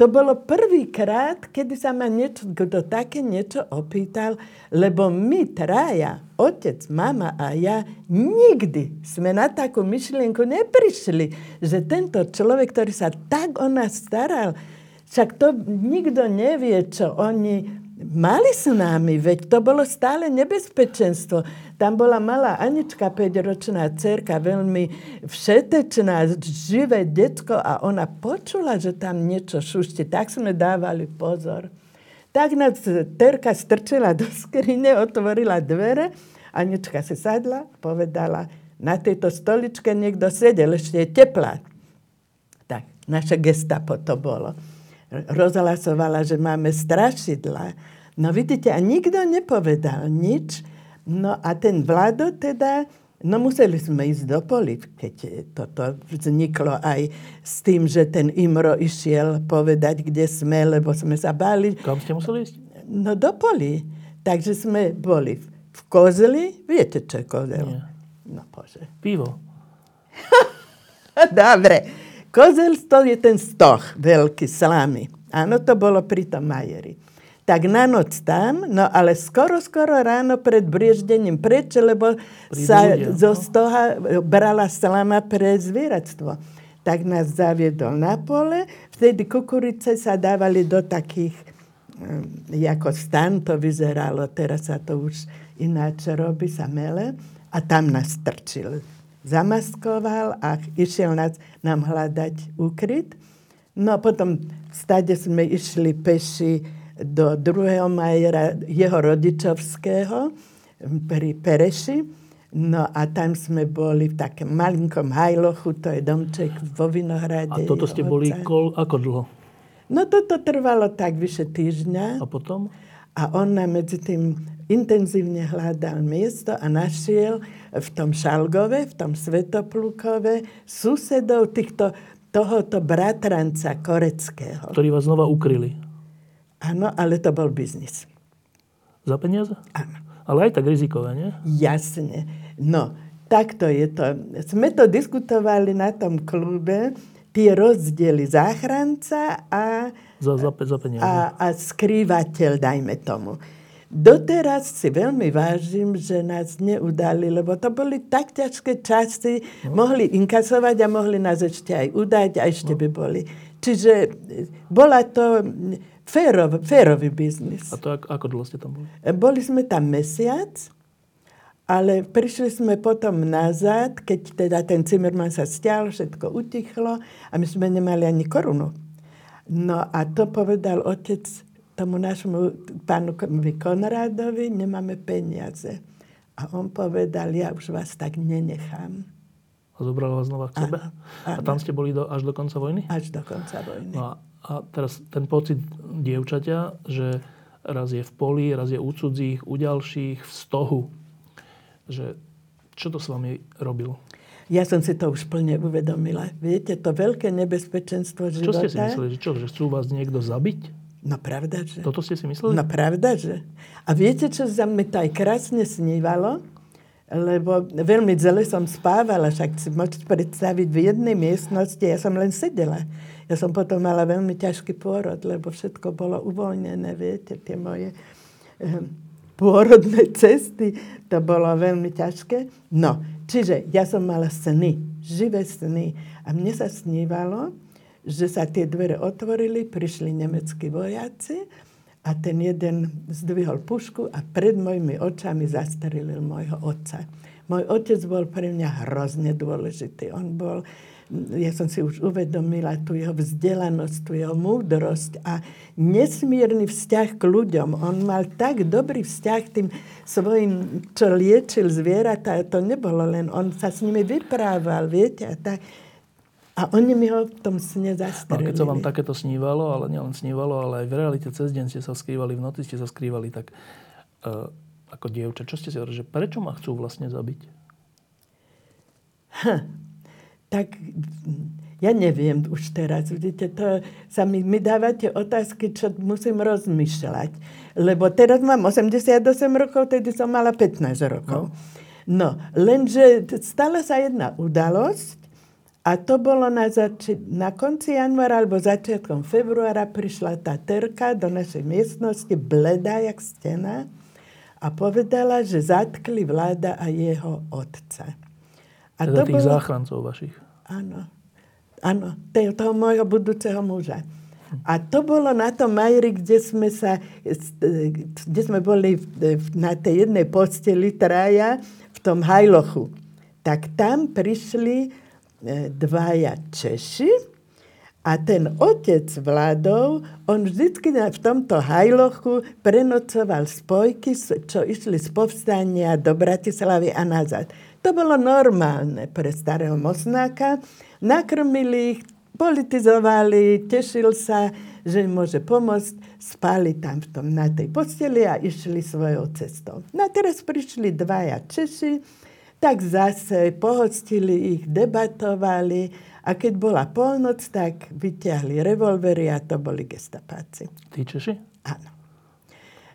To bolo prvýkrát, kedy sa ma niečo, kto také niečo opýtal, lebo my traja, otec, mama a ja, nikdy sme na takú myšlienku neprišli, že tento človek, ktorý sa tak o nás staral, však to nikto nevie, čo oni mali s nami, veď to bolo stále nebezpečenstvo. Tam bola malá Anička, 5-ročná cerka, veľmi všetečná, živé detko a ona počula, že tam niečo šušti. Tak sme dávali pozor. Tak nás terka strčila do skrine, otvorila dvere, Anička si sadla, povedala, na tejto stoličke niekto sedel, ešte je teplá. Tak, naše gestapo to bolo rozhlasovala, že máme strašidla. No vidíte, a nikto nepovedal nič. No a ten Vlado teda, no museli sme ísť do poli, keď toto vzniklo aj s tým, že ten Imro išiel povedať, kde sme, lebo sme sa báli. Kam ste museli ísť? No do poli. Takže sme boli v Kozeli. Viete, čo je Kozel? Nie. No bože. Pivo. Dobre. Kozel to je ten stoch veľký, slamy. Áno, to bolo pri tom Majeri. Tak na noc tam, no ale skoro, skoro ráno pred brieždením preč, lebo Prídu sa zo no. stoha brala slama pre zvieratstvo. Tak nás zaviedol na pole, vtedy kukurice sa dávali do takých, um, ako stan to vyzeralo, teraz sa to už ináč robí, sa mele, a tam nás strčil zamaskoval a išiel nás, nám hľadať úkryt. No a potom stade sme išli peši do druhého majera jeho rodičovského pri Pereši. No a tam sme boli v takém malinkom hajlochu, to je domček vo Vinohrade. A toto ste boli kol, ako dlho? No toto trvalo tak vyše týždňa. A potom? A on nám medzi tým intenzívne hľadal miesto a našiel v tom Šalgove, v tom Svetoplukove susedov týchto, tohoto bratranca Koreckého. Ktorí vás znova ukryli. Áno, ale to bol biznis. Za peniaze? Áno. Ale aj tak rizikové, nie? Jasne. No, takto je to. Sme to diskutovali na tom klube, tie rozdiely záchranca a, za, za, za peniaze. a, a skrývateľ, dajme tomu. Doteraz si veľmi vážim, že nás neudali, lebo to boli tak ťažké časy, no. mohli inkasovať a mohli nás ešte aj udať a ešte no. by boli. Čiže bola to Férov, férový biznis. A to ako, ako dlho ste tam boli? E, boli sme tam mesiac, ale prišli sme potom nazad, keď teda ten Zimmermann sa stial, všetko utichlo a my sme nemali ani korunu. No a to povedal otec tomu našemu pánu Konrádovi, nemáme peniaze. A on povedal, ja už vás tak nenechám. A zobral vás znova k sebe? Áno, áno. A tam ste boli do, až do konca vojny? Až do konca vojny. No a a teraz ten pocit dievčaťa, že raz je v poli, raz je u cudzích, u ďalších, v stohu. Že čo to s vami robilo? Ja som si to už plne uvedomila. Viete, to veľké nebezpečenstvo života... Čo ste si mysleli? Že čo? Že chcú vás niekto zabiť? No pravda, že... Toto ste si mysleli? No pravda, že... A viete, čo sa mi to aj krásne snívalo? Lebo veľmi zle som spávala, však si môžete predstaviť v jednej miestnosti, ja som len sedela. Ja som potom mala veľmi ťažký pôrod, lebo všetko bolo uvoľnené, viete, tie moje eh, pôrodné cesty, to bolo veľmi ťažké. No, čiže ja som mala sny, živé sny. A mne sa snívalo, že sa tie dvere otvorili, prišli nemeckí vojaci a ten jeden zdvihol pušku a pred mojimi očami zastrelil môjho otca. Môj otec bol pre mňa hrozne dôležitý. On bol ja som si už uvedomila tú jeho vzdelanosť, tú jeho múdrosť a nesmierny vzťah k ľuďom. On mal tak dobrý vzťah tým svojim, čo liečil zvieratá. To nebolo len, on sa s nimi vyprával, viete, a tak. A oni mi ho v tom sne zastrelili. No, keď sa vám takéto snívalo, ale nielen snívalo, ale aj v realite cez deň ste sa skrývali, v noci ste sa skrývali, tak uh, ako dievča, čo ste si hovorili, že prečo ma chcú vlastne zabiť? Hm tak ja neviem už teraz, vidíte, to sa mi, mi dávate otázky, čo musím rozmýšľať. Lebo teraz mám 88 rokov, tedy som mala 15 rokov. No, lenže stala sa jedna udalosť a to bolo na, zači- na konci januára alebo začiatkom februára prišla tá terka do našej miestnosti, bledá jak stena a povedala, že zatkli vláda a jeho otca. A teda to tých bolo... záchrancov vašich. Áno. Áno, toho môjho budúceho muža. A to bolo na tom Majri, kde sme sa, kde sme boli na tej jednej posteli traja v tom Hajlochu. Tak tam prišli dvaja Češi a ten otec vládov, on vždycky v tomto Hajlochu prenocoval spojky, čo išli z povstania do Bratislavy a nazad. To bolo normálne pre starého Mosnáka. Nakrmili ich, politizovali, tešil sa, že im môže pomôcť. Spali tam v tom, na tej posteli a išli svojou cestou. No a teraz prišli dvaja Češi, tak zase pohostili ich, debatovali a keď bola polnoc, tak vyťahli revolvery a to boli gestapáci. Tí Češi? Áno.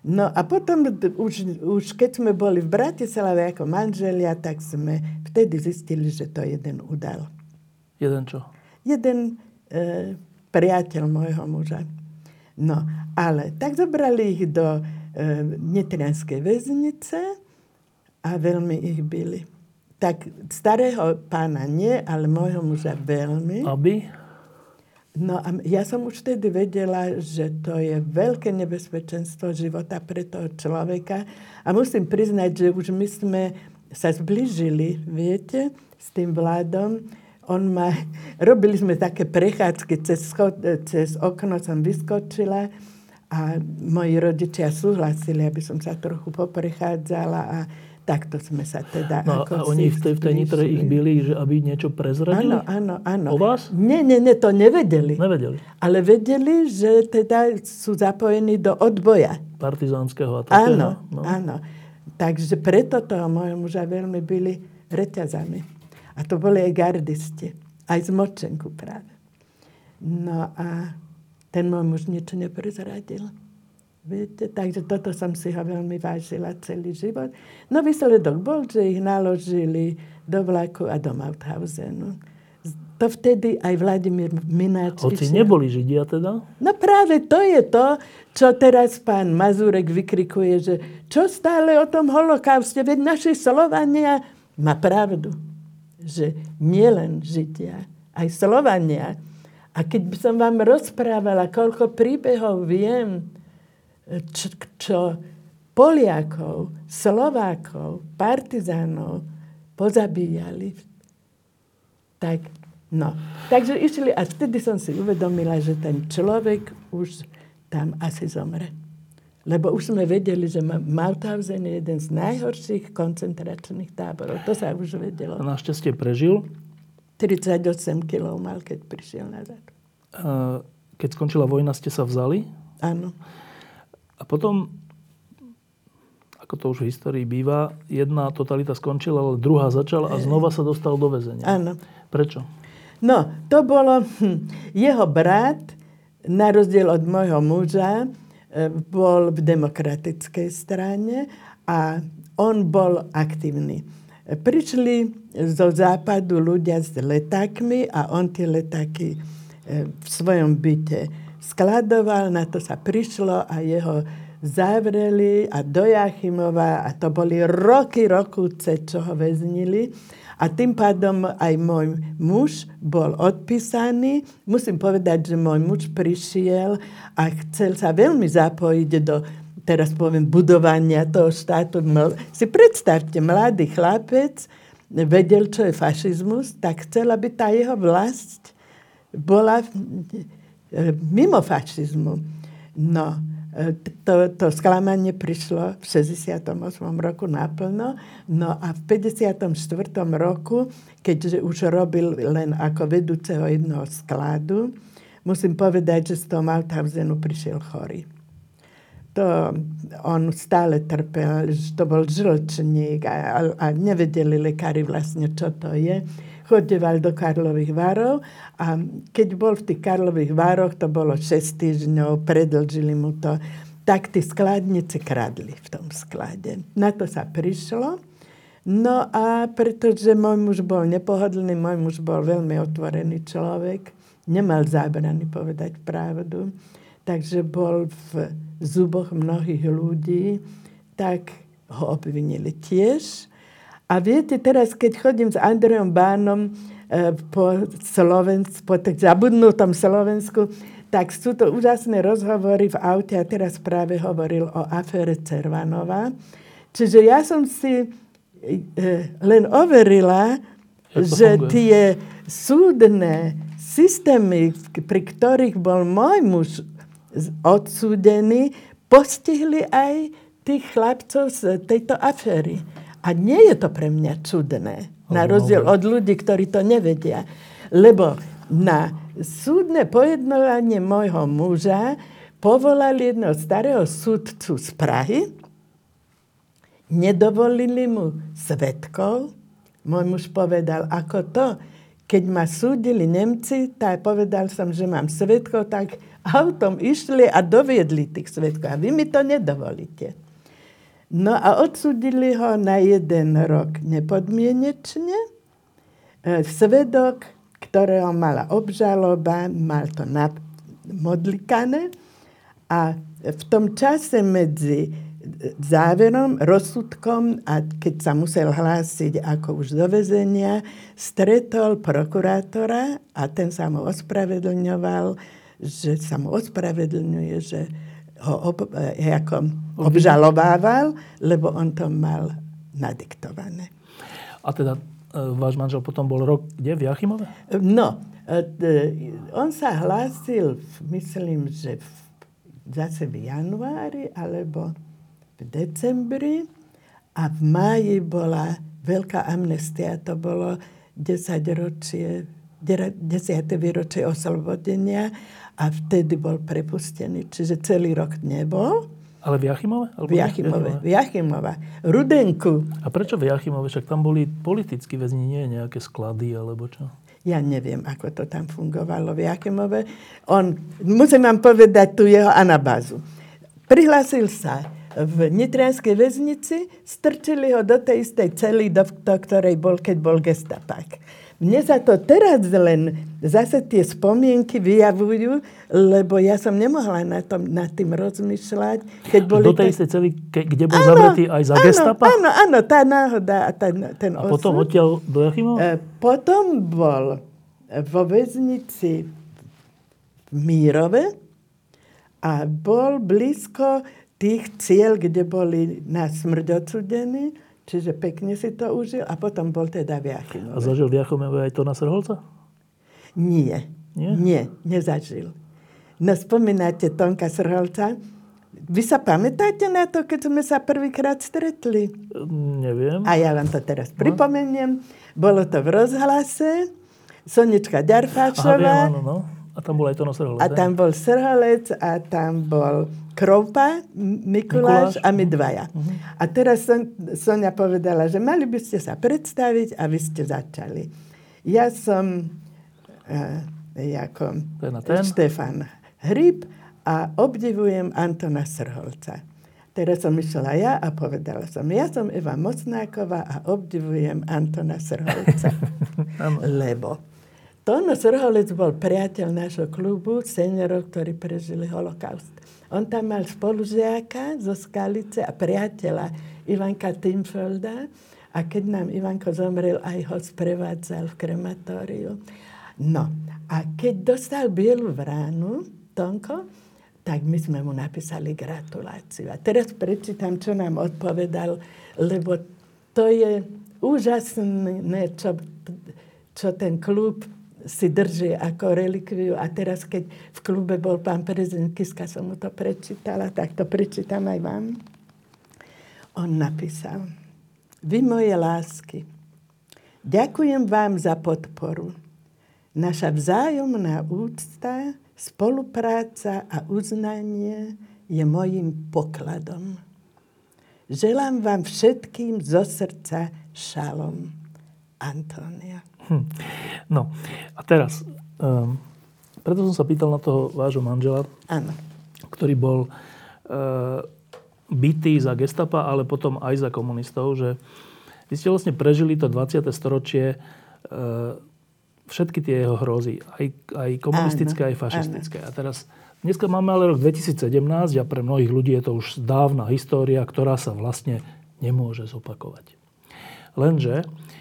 No a potom, už, už keď sme boli v Bratislave ako manželia, tak sme vtedy zistili, že to jeden udal. Jeden čo? Jeden e, priateľ môjho muža. No, ale tak zobrali ich do e, Nitrianskej väznice a veľmi ich byli. Tak starého pána nie, ale môjho muža veľmi. Aby? No a ja som už vtedy vedela, že to je veľké nebezpečenstvo života pre toho človeka. A musím priznať, že už my sme sa zbližili, viete, s tým vládom. on ma, robili sme také prechádzky, cez, schod, cez okno som vyskočila a moji rodičia súhlasili, aby som sa trochu poprechádzala a takto sme sa teda... No ako a oni v tej, v tej nitre ich byli, že aby niečo prezradili? Áno, áno, áno. O vás? Nie, nie, nie, to nevedeli. Nevedeli. Ale vedeli, že teda sú zapojení do odboja. Partizánskeho a takého. Áno, no. áno. Takže preto toho môjho muža veľmi byli reťazami. A to boli aj gardisti. Aj z Močenku práve. No a ten môj muž niečo neprezradil. Viete, takže toto som si ho veľmi vážila celý život. No výsledok bol, že ich naložili do vlaku a do Mauthausenu. To vtedy aj Vladimír Mináč Hoci neboli Židia teda? No práve to je to, čo teraz pán Mazurek vykrikuje, že čo stále o tom holokauste, veď naši Slovania má pravdu, že nielen Židia, aj Slovania. A keď by som vám rozprávala, koľko príbehov viem, čo, čo Poliakov, Slovákov, partizánov pozabíjali, tak no. Takže išli a vtedy som si uvedomila, že ten človek už tam asi zomre. Lebo už sme vedeli, že Mauthausen je jeden z najhorších koncentračných táborov. To sa už vedelo. A našťastie prežil. 38 kg mal, keď prišiel nazad. A Keď skončila vojna, ste sa vzali. Áno. A potom, ako to už v histórii býva, jedna totalita skončila, ale druhá začala a znova sa dostal do väzenia. Áno. Prečo? No, to bolo... Hm, jeho brat, na rozdiel od môjho muža, e, bol v demokratickej strane a on bol aktívny. Prišli zo západu ľudia s letákmi a on tie letáky e, v svojom byte skladoval, na to sa prišlo a jeho zavreli a do Jachimova a to boli roky, rokúce, čo ho väznili. A tým pádom aj môj muž bol odpísaný. Musím povedať, že môj muž prišiel a chcel sa veľmi zapojiť do, teraz poviem, budovania toho štátu. Si predstavte, mladý chlapec vedel, čo je fašizmus, tak chcel, aby tá jeho vlast bola mimo fašizmu. No, to, to sklamanie prišlo v 68. roku naplno. No a v 54. roku, keďže už robil len ako vedúceho jednoho skladu, musím povedať, že z toho Mauthausenu prišiel chorý. To on stále trpel, to bol žlčník a, a nevedeli lekári vlastne, čo to je chodeval do Karlových varov a keď bol v tých Karlových varoch, to bolo 6 týždňov, predlžili mu to, tak tí skladnici kradli v tom sklade. Na to sa prišlo. No a pretože môj muž bol nepohodlný, môj muž bol veľmi otvorený človek, nemal zábrany povedať pravdu, takže bol v zuboch mnohých ľudí, tak ho obvinili tiež. A viete, teraz keď chodím s Andrejom Bánom e, po Slovensku, po tak zabudnutom Slovensku, tak sú to úžasné rozhovory v aute a teraz práve hovoril o afére Cervanova. Čiže ja som si e, len overila, že tie súdne systémy, pri ktorých bol môj muž odsúdený, postihli aj tých chlapcov z tejto aféry. A nie je to pre mňa čudné, na rozdiel od ľudí, ktorí to nevedia. Lebo na súdne pojednovanie môjho muža povolali jedného starého súdcu z Prahy, nedovolili mu svetkov. Môj muž povedal, ako to, keď ma súdili Nemci, tak povedal som, že mám svetkov, tak autom išli a doviedli tých svetkov. A vy mi to nedovolíte. No a odsudili ho na jeden rok nepodmienečne. E, svedok, ktorého mala obžaloba, mal to modlikané a v tom čase medzi záverom, rozsudkom a keď sa musel hlásiť ako už do vezenia, stretol prokurátora a ten sa mu ospravedlňoval, že sa mu ospravedlňuje, že ho ob, e, ako obžalovával, lebo on to mal nadiktované. A teda váš manžel potom bol rok kde? V Jachimove? No, on sa hlásil, myslím, že v, zase v januári alebo v decembri a v máji bola veľká amnestia. To bolo 10 ročie, 10. výročie oslobodenia a vtedy bol prepustený. Čiže celý rok nebol. Ale v Jachimove? Alebo v Jachimove. V Jachimove. Rudenku. A prečo v Jachimove? Však tam boli politickí väzni, nie nejaké sklady alebo čo? Ja neviem, ako to tam fungovalo v Jakimove. On, musím vám povedať tu jeho anabázu. Prihlásil sa v Nitrianskej väznici, strčili ho do tej istej cely, do, do ktorej bol, keď bol gestapák. Mne sa to teraz len zase tie spomienky vyjavujú, lebo ja som nemohla na tom, nad tým rozmýšľať. Keď boli Do tej istej cely, kde bol áno, zavretý aj za áno, gestapa? Áno, áno, tá náhoda a ten, ten A osud. potom odtiaľ do Jachimova? E, potom bol vo väznici v Mírove a bol blízko tých cieľ, kde boli na smrť odsudení Čiže pekne si to užil a potom bol teda v Jachimove. A zažil v Jachimove aj to na Srholca? Nie. Nie? Nie, nezažil. No spomínate Tonka Srholca. Vy sa pamätáte na to, keď sme sa prvýkrát stretli? Neviem. A ja vám to teraz no. pripomeniem. Bolo to v rozhlase. Sonička Ďarfáčová. Aha, viem, áno, no. A tam bol aj Tono Srholec. A tam bol Srholec a tam bol Kroupa, Mikuláš, Mikuláš a my dvaja. Uh-huh. A teraz Son, Sonia povedala, že mali by ste sa predstaviť a vy ste začali. Ja som uh, ako Štefan Hryb a obdivujem Antona Srholca. Teraz som išla ja a povedala som, ja som Eva Mocnáková a obdivujem Antona Srholca. Lebo Tono Srholec bol priateľ nášho klubu seniorov, ktorí prežili holokaust. On tam mal spolužiaka zo Skalice a priateľa Ivanka Timfelda. A keď nám Ivanko zomrel, aj ho sprevádzal v krematóriu. No, a keď dostal bielu vránu, Tonko, tak my sme mu napísali gratuláciu. A teraz prečítam, čo nám odpovedal, lebo to je úžasné, čo, čo ten klub si drží ako relikviu. A teraz, keď v klube bol pán prezident Kiska, som mu to prečítala, tak to prečítam aj vám. On napísal, vy moje lásky, ďakujem vám za podporu. Naša vzájomná úcta, spolupráca a uznanie je mojim pokladom. Želám vám všetkým zo srdca šalom. Antonia. Hm. No a teraz, um, preto som sa pýtal na toho vášho manžela, ano. ktorý bol uh, bytý za gestapa, ale potom aj za komunistov, že vy ste vlastne prežili to 20. storočie uh, všetky tie jeho hrozy, aj, aj komunistické, ano, aj fašistické. Ano. A teraz, dneska máme ale rok 2017 a pre mnohých ľudí je to už dávna história, ktorá sa vlastne nemôže zopakovať. Lenže Eh,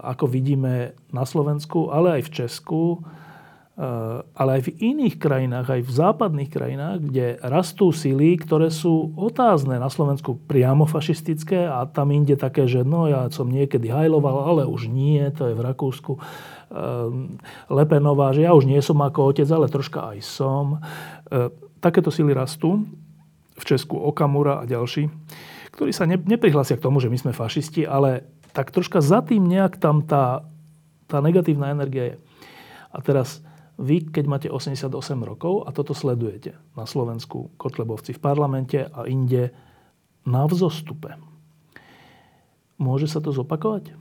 ako vidíme na Slovensku, ale aj v Česku, eh, ale aj v iných krajinách, aj v západných krajinách, kde rastú sily, ktoré sú otázne na Slovensku priamo fašistické a tam inde také, že no ja som niekedy hajloval, ale už nie, to je v Rakúsku. Eh, Lepenová, že ja už nie som ako otec, ale troška aj som. Takéto sily rastú. V Česku Okamura a ďalší, ktorí sa neprihlásia k tomu, že my sme fašisti, ale tak troška za tým nejak tam tá, tá negatívna energia je. A teraz vy, keď máte 88 rokov a toto sledujete na Slovensku, Kotlebovci v parlamente a inde na vzostupe, môže sa to zopakovať?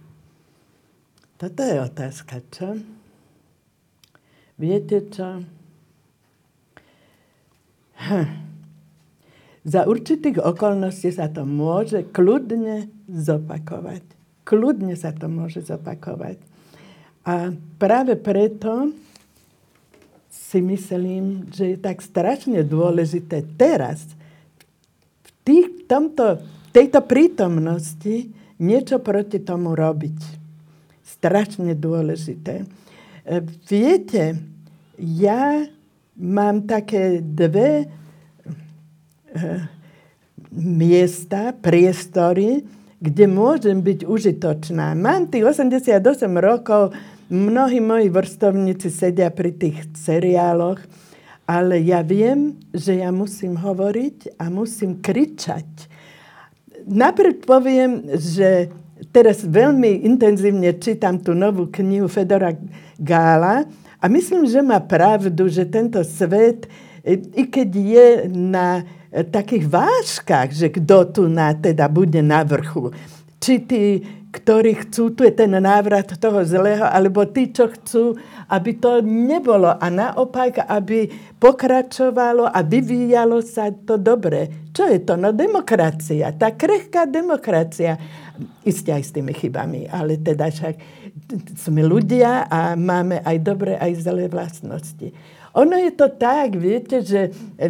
Toto je otázka, čo? Viete čo? Hm. Za určitých okolností sa to môže kľudne zopakovať. Kľudne sa to môže zopakovať. A práve preto si myslím, že je tak strašne dôležité teraz v tých, tomto, tejto prítomnosti niečo proti tomu robiť. Strašne dôležité. E, viete, ja mám také dve e, miesta, priestory, kde môžem byť užitočná. Mám tých 88 rokov, mnohí moji vrstovníci sedia pri tých seriáloch, ale ja viem, že ja musím hovoriť a musím kričať. Napríklad poviem, že teraz veľmi intenzívne čítam tú novú knihu Fedora Gála a myslím, že má pravdu, že tento svet, i keď je na takých váškach, že kto tu na, teda bude na vrchu. Či tí, ktorí chcú, tu je ten návrat toho zlého, alebo tí, čo chcú, aby to nebolo a naopak, aby pokračovalo a vyvíjalo sa to dobre. Čo je to? No demokracia, tá krehká demokracia. Isté aj s tými chybami, ale teda však sme ľudia a máme aj dobré, aj zlé vlastnosti. Ono je to tak, viete, že e,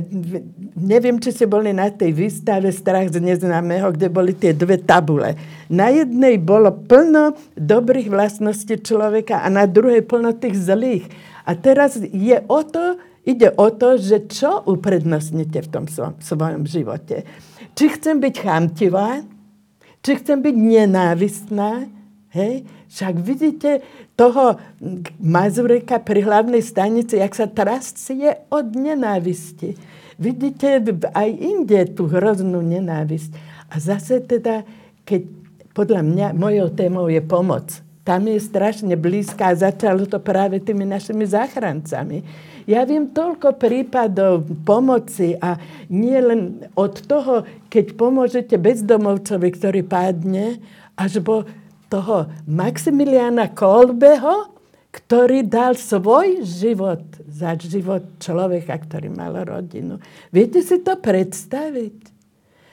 neviem, či ste boli na tej výstave Strach z neznámeho, kde boli tie dve tabule. Na jednej bolo plno dobrých vlastností človeka a na druhej plno tých zlých. A teraz je o to, ide o to, že čo uprednostnite v tom svojom, živote. Či chcem byť chamtivá, či chcem byť nenávistná, hej? Však vidíte toho Mazureka pri hlavnej stanici, jak sa trascie od nenávisti. Vidíte aj inde tú hroznú nenávisť. A zase teda, keď podľa mňa mojou témou je pomoc. Tam je strašne blízka a začalo to práve tými našimi záchrancami. Ja viem toľko prípadov pomoci a nie len od toho, keď pomôžete bezdomovcovi, ktorý padne, až po toho Maximiliana Kolbeho, ktorý dal svoj život za život človeka, ktorý mal rodinu. Viete si to predstaviť?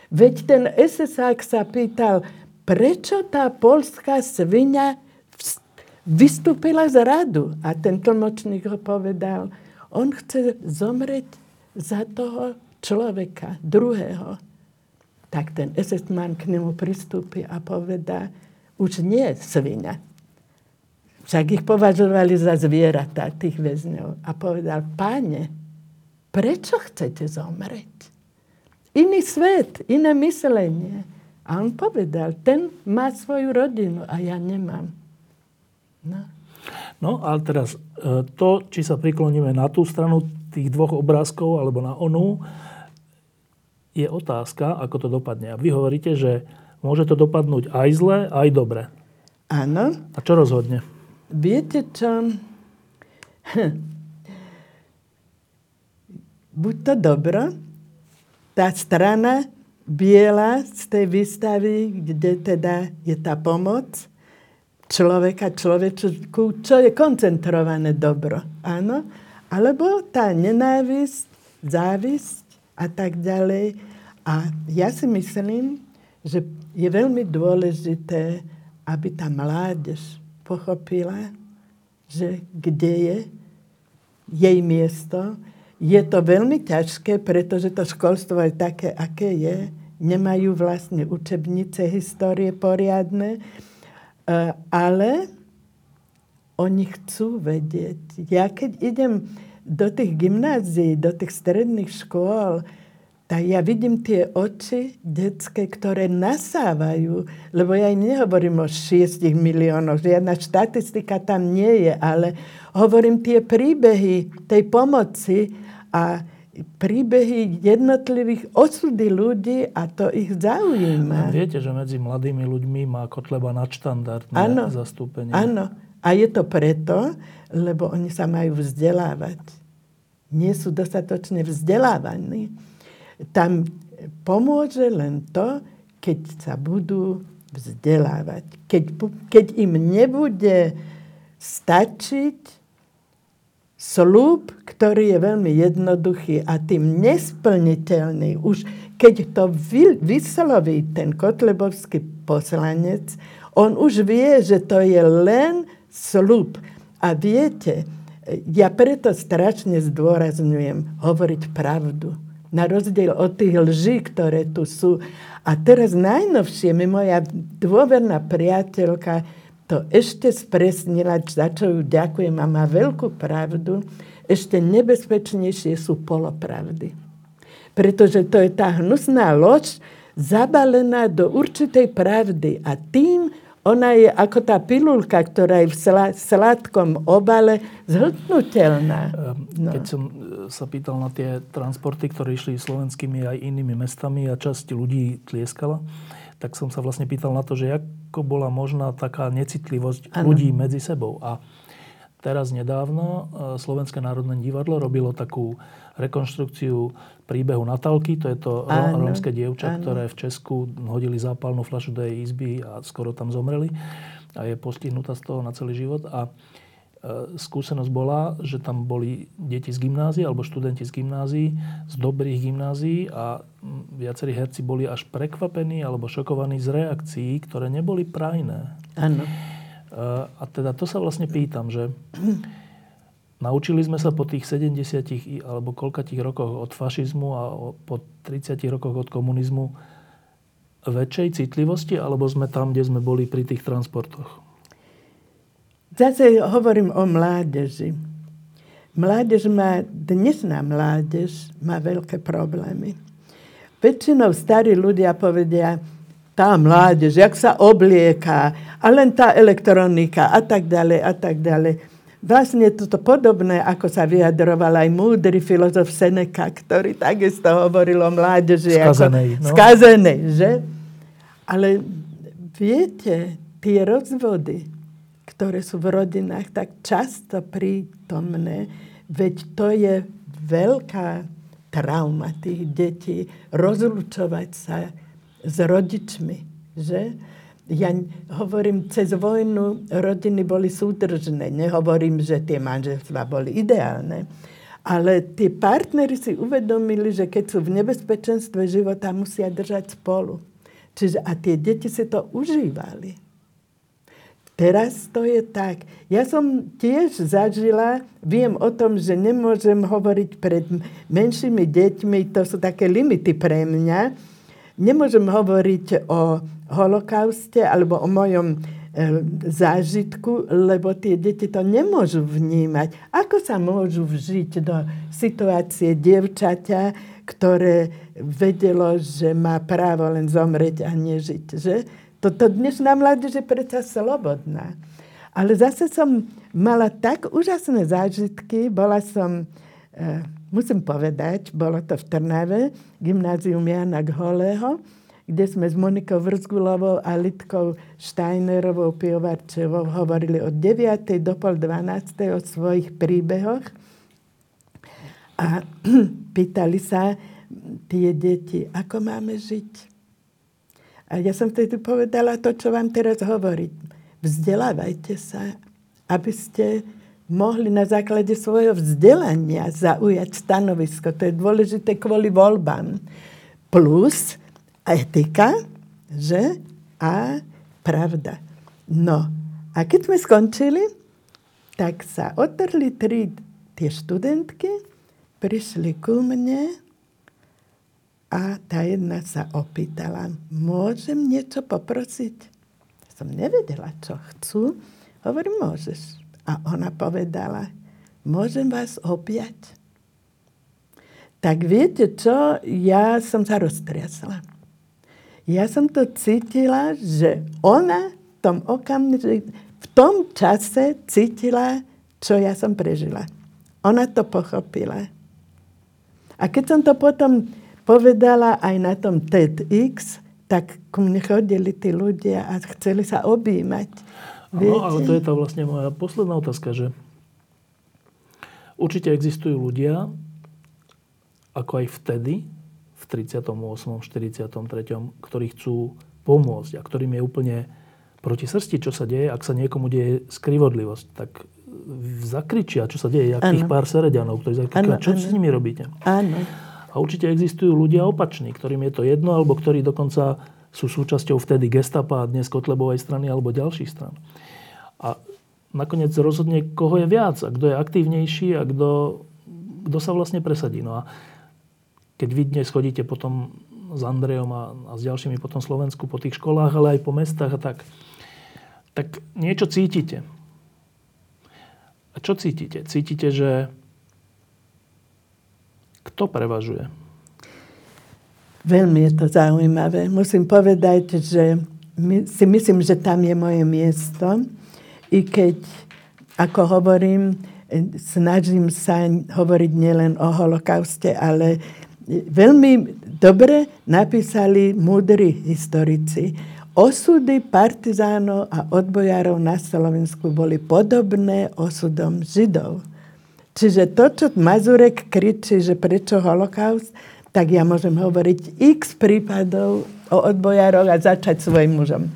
Veď ten SSák sa pýtal, prečo tá polská svinia vystúpila z radu. A ten tlmočník ho povedal, on chce zomrieť za toho človeka, druhého. Tak ten SS-man k nemu pristúpi a povedá, už nie svinia. Však ich považovali za zvieratá, tých väzňov. A povedal, páne, prečo chcete zomrieť? Iný svet, iné myslenie. A on povedal, ten má svoju rodinu a ja nemám. No. No, ale teraz e, to, či sa prikloníme na tú stranu tých dvoch obrázkov alebo na onú, je otázka, ako to dopadne. A vy hovoríte, že môže to dopadnúť aj zle, aj dobre. Áno. A čo rozhodne? Viete čo? Buď to dobro, tá strana biela z tej výstavy, kde teda je tá pomoc človeka, človečku, čo je koncentrované dobro. Áno? Alebo tá nenávisť, závisť a tak ďalej. A ja si myslím, že je veľmi dôležité, aby tá mládež pochopila, že kde je jej miesto. Je to veľmi ťažké, pretože to školstvo je také, aké je. Nemajú vlastne učebnice histórie poriadne, e, ale oni chcú vedieť. Ja keď idem do tých gymnázií, do tých stredných škôl, tak ja vidím tie oči detské, ktoré nasávajú, lebo ja im nehovorím o 6 miliónoch, žiadna štatistika tam nie je, ale hovorím tie príbehy tej pomoci a príbehy jednotlivých osudy ľudí a to ich zaujíma. Viete, že medzi mladými ľuďmi má Kotleba nadštandardné ano, zastúpenie. Áno. A je to preto, lebo oni sa majú vzdelávať. Nie sú dostatočne vzdelávaní tam pomôže len to, keď sa budú vzdelávať. Keď, keď im nebude stačiť slúb, ktorý je veľmi jednoduchý a tým nesplniteľný. Už keď to vy, vysloví ten kotlebovský poslanec, on už vie, že to je len slúb. A viete, ja preto strašne zdôrazňujem hovoriť pravdu na rozdiel od tých lží, ktoré tu sú. A teraz najnovšie mi moja dôverná priateľka to ešte spresnila, za čo ju ďakujem a má veľkú pravdu. Ešte nebezpečnejšie sú polopravdy. Pretože to je tá hnusná lož, zabalená do určitej pravdy a tým ona je ako tá pilulka, ktorá je v sladkom obale zhltnutelná. Ehm, no. Keď som e, sa pýtal na tie transporty, ktoré išli slovenskými aj inými mestami a časť ľudí tlieskala, tak som sa vlastne pýtal na to, že ako bola možná taká necitlivosť ano. ľudí medzi sebou. A teraz nedávno e, Slovenské národné divadlo robilo takú rekonštrukciu príbehu Natalky, to je to áno, rómske dievča, áno. ktoré v Česku hodili zápalnú fľašu do jej izby a skoro tam zomreli a je postihnutá z toho na celý život. A e, skúsenosť bola, že tam boli deti z gymnázií alebo študenti z gymnázií, z dobrých gymnázií a viacerí herci boli až prekvapení alebo šokovaní z reakcií, ktoré neboli prajné. Áno. E, a teda to sa vlastne pýtam, že Naučili sme sa po tých 70 alebo koľkatých rokoch od fašizmu a po 30 rokoch od komunizmu väčšej citlivosti, alebo sme tam, kde sme boli pri tých transportoch? Zase hovorím o mládeži. Mládež má, dnešná mládež má veľké problémy. Väčšinou starí ľudia povedia, tá mládež, jak sa oblieká, a len tá elektronika a tak ďalej a tak ďalej. Vlastne toto podobné, ako sa vyjadroval aj múdry filozof Seneca, ktorý takisto hovoril o mládeži. Skazenej. Ako, no? Skazenej, že? Ale viete, tie rozvody, ktoré sú v rodinách tak často prítomné, veď to je veľká trauma tých detí, rozlučovať sa s rodičmi, že? Ja hovorím, cez vojnu rodiny boli súdržné. Nehovorím, že tie manželstva boli ideálne. Ale tí partnery si uvedomili, že keď sú v nebezpečenstve života, musia držať spolu. Čiže a tie deti si to užívali. Teraz to je tak. Ja som tiež zažila, viem o tom, že nemôžem hovoriť pred menšími deťmi, to sú také limity pre mňa. Nemôžem hovoriť o holokauste alebo o mojom e, zážitku, lebo tie deti to nemôžu vnímať. Ako sa môžu vžiť do situácie dievčaťa, ktoré vedelo, že má právo len zomrieť a nežiť. Že? Toto dnešná mládež je predsa slobodná. Ale zase som mala tak úžasné zážitky. Bola som, e, musím povedať, bolo to v Trnave, gymnázium Jana Gholého, kde sme s Monikou Vrzgulovou a Litkou Steinerovou Pivovarčevou hovorili od 9. do pol 12. o svojich príbehoch. A pýtali sa tie deti, ako máme žiť. A ja som vtedy povedala to, čo vám teraz hovoriť. Vzdelávajte sa, aby ste mohli na základe svojho vzdelania zaujať stanovisko. To je dôležité kvôli voľbám. Plus, etika, že? A pravda. No, a keď sme skončili, tak sa otrli tri tie študentky, prišli ku mne a tá jedna sa opýtala, môžem niečo poprosiť? Som nevedela, čo chcú. Hovorím, môžeš. A ona povedala, môžem vás objať? Tak viete čo? Ja som sa roztriasla ja som to cítila, že ona v tom okamžiku, v tom čase cítila, čo ja som prežila. Ona to pochopila. A keď som to potom povedala aj na tom TEDx, tak ku mne chodili tí ľudia a chceli sa objímať. No, ale to je tá vlastne moja posledná otázka, že určite existujú ľudia, ako aj vtedy, v 38., 43., ktorí chcú pomôcť a ktorým je úplne proti srsti, čo sa deje, ak sa niekomu deje skrivodlivosť, tak zakričia, čo sa deje, tých pár sereďanov, ktorí zakričia, čo ano. s nimi robíte. Áno. A určite existujú ľudia opační, ktorým je to jedno, alebo ktorí dokonca sú súčasťou vtedy gestapa a dnes Kotlebovej strany alebo ďalších stran. A nakoniec rozhodne, koho je viac a kto je aktívnejší a kto, kto sa vlastne presadí. No a keď vy dnes chodíte potom s Andrejom a, a s ďalšími potom Slovensku po tých školách, ale aj po mestách a tak, tak niečo cítite. A čo cítite? Cítite, že kto prevažuje? Veľmi je to zaujímavé. Musím povedať, že my, si myslím, že tam je moje miesto. I keď, ako hovorím, snažím sa hovoriť nielen o holokauste, ale veľmi dobre napísali múdri historici. Osudy partizánov a odbojárov na Slovensku boli podobné osudom Židov. Čiže to, čo Mazurek kričí, že prečo holokaust, tak ja môžem hovoriť x prípadov o odbojároch a začať svojim mužom.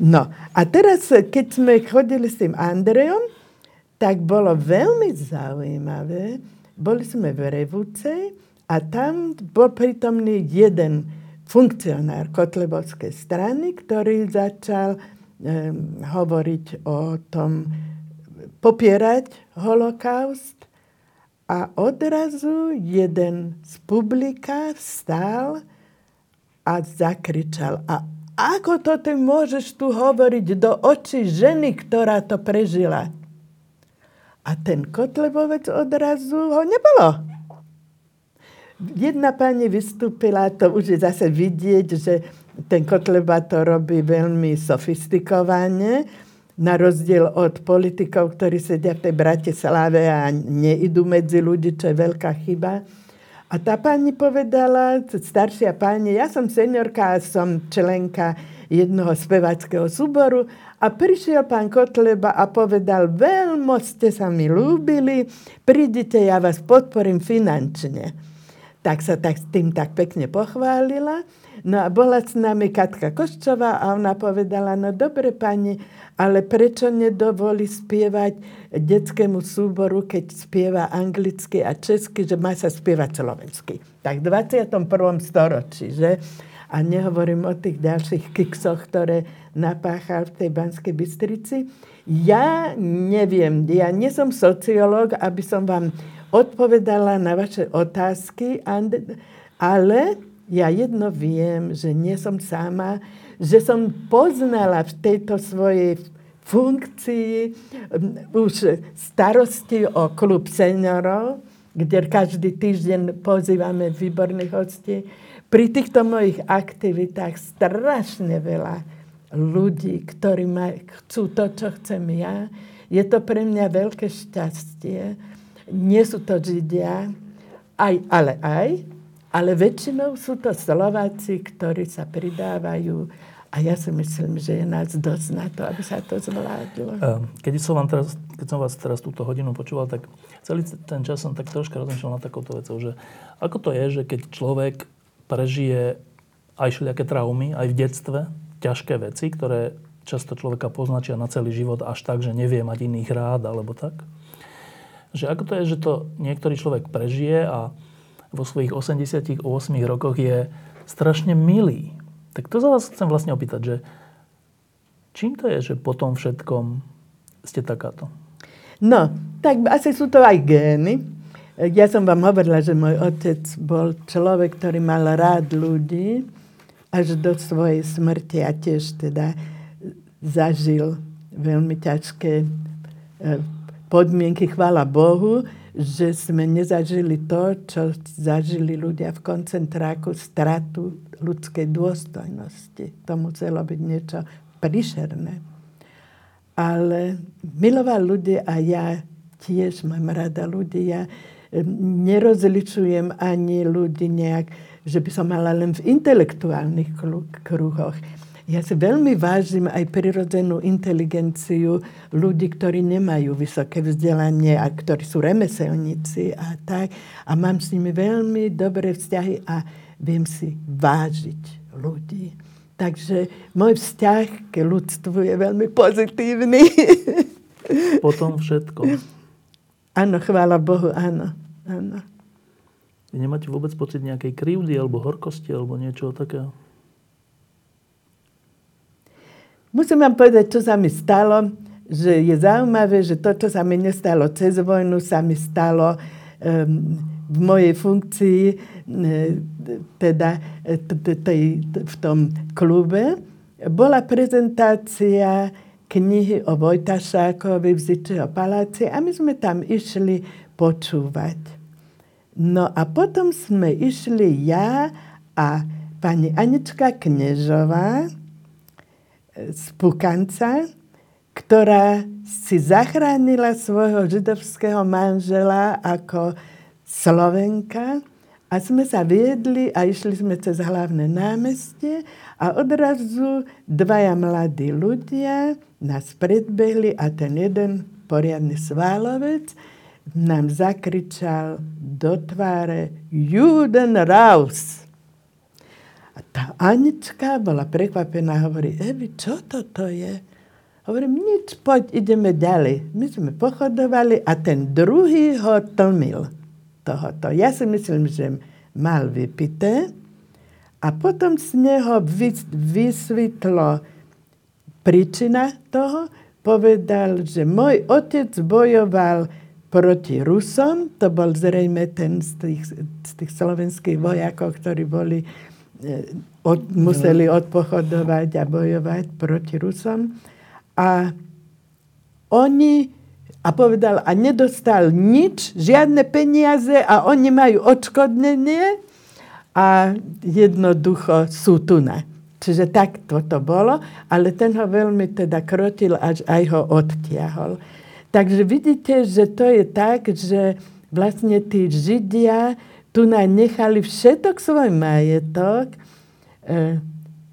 No a teraz, keď sme chodili s tým Andrejom, tak bolo veľmi zaujímavé. Boli sme v Revúcej a tam bol prítomný jeden funkcionár Kotlebovskej strany, ktorý začal um, hovoriť o tom, popierať holokaust a odrazu jeden z publika vstal a zakričal. A ako to ty môžeš tu hovoriť do očí ženy, ktorá to prežila? A ten Kotlebovec odrazu ho nebolo. Jedna pani vystúpila, to už je zase vidieť, že ten Kotleba to robí veľmi sofistikovane, na rozdiel od politikov, ktorí sedia v tej Bratislave a neidú medzi ľudí, čo je veľká chyba. A tá pani povedala, staršia pani, ja som seniorka a som členka jednoho spevackého súboru a prišiel pán Kotleba a povedal, veľmi ste sa mi ľúbili, prídite, ja vás podporím finančne. Tak sa tak, tým tak pekne pochválila. No a bola s nami Katka Koščová a ona povedala, no dobre pani, ale prečo nedovolí spievať detskému súboru, keď spieva anglicky a česky, že má sa spievať slovensky. Tak v 21. storočí, že? A nehovorím o tých ďalších kiksoch, ktoré napáchal v tej Banskej Bystrici. Ja neviem, ja nie som sociológ, aby som vám odpovedala na vaše otázky, ale ja jedno viem, že nie som sama, že som poznala v tejto svojej funkcii už starosti o klub seniorov, kde každý týždeň pozývame výborných hostí. Pri týchto mojich aktivitách strašne veľa ľudí, ktorí ma, chcú to, čo chcem ja. Je to pre mňa veľké šťastie. Nie sú to Židia, aj, ale aj, ale väčšinou sú to Slováci, ktorí sa pridávajú a ja si myslím, že je nás dosť na to, aby sa to zvládlo. Keď som, vám teraz, keď som vás teraz túto hodinu počúval, tak celý ten čas som tak troška rozmýšľal nad takouto vecou, že ako to je, že keď človek prežije aj všelijaké traumy, aj v detstve, ťažké veci, ktoré často človeka poznačia na celý život až tak, že nevie mať iných rád alebo tak. Že ako to je, že to niektorý človek prežije a vo svojich 88 rokoch je strašne milý. Tak to sa vás chcem vlastne opýtať, že čím to je, že po tom všetkom ste takáto? No, tak asi sú to aj gény. Ja som vám hovorila, že môj otec bol človek, ktorý mal rád ľudí až do svojej smrti a tiež teda zažil veľmi ťažké e, podmienky, chvála Bohu že sme nezažili to, čo zažili ľudia v koncentráku, stratu ľudskej dôstojnosti. To muselo byť niečo príšerné. Ale miloval ľudia a ja tiež mám rada ľudí. Ja nerozličujem ani ľudí nejak, že by som mala len v intelektuálnych kruhoch. Ja si veľmi vážim aj prirodzenú inteligenciu ľudí, ktorí nemajú vysoké vzdelanie a ktorí sú remeselníci a tak. A mám s nimi veľmi dobré vzťahy a viem si vážiť ľudí. Takže môj vzťah k ľudstvu je veľmi pozitívny. Po tom všetkom. Áno, chvála Bohu, áno. áno. Vy nemáte vôbec pocit nejakej krivdy alebo horkosti alebo niečo takého? Musím vám povedať, čo sa mi stalo, že je zaujímavé, že to, čo sa mi nestalo cez vojnu, sa mi stalo um, v mojej funkcii, teda v tom klube. Bola prezentácia knihy o Vojtašákovi v Zičeho paláci a my sme tam išli počúvať. No a potom sme išli ja a pani Anička Knežová z Pukanca, ktorá si zachránila svojho židovského manžela ako Slovenka a sme sa viedli a išli sme cez hlavné námestie a odrazu dvaja mladí ľudia nás predbehli a ten jeden poriadny sválovec nám zakričal do tváre Juden raus! Tá Anička bola prekvapená a hovorí, Evi, čo toto je? Hovorím, nič, poď, ideme ďalej. My sme pochodovali a ten druhý ho tlmil tohoto. Ja si myslím, že mal vypité a potom z neho vysvetlo príčina toho. Povedal, že môj otec bojoval proti Rusom, to bol zrejme ten z tých, z tých slovenských vojakov, ktorí boli, od, museli odpochodovať a bojovať proti Rusom. A oni a povedal, a nedostal nič, žiadne peniaze a oni majú odškodnenie a jednoducho sú tu na. Čiže tak toto bolo, ale ten ho veľmi teda krotil, až aj ho odtiahol. Takže vidíte, že to je tak, že vlastne tí Židia tu nechali všetok svoj majetok, e,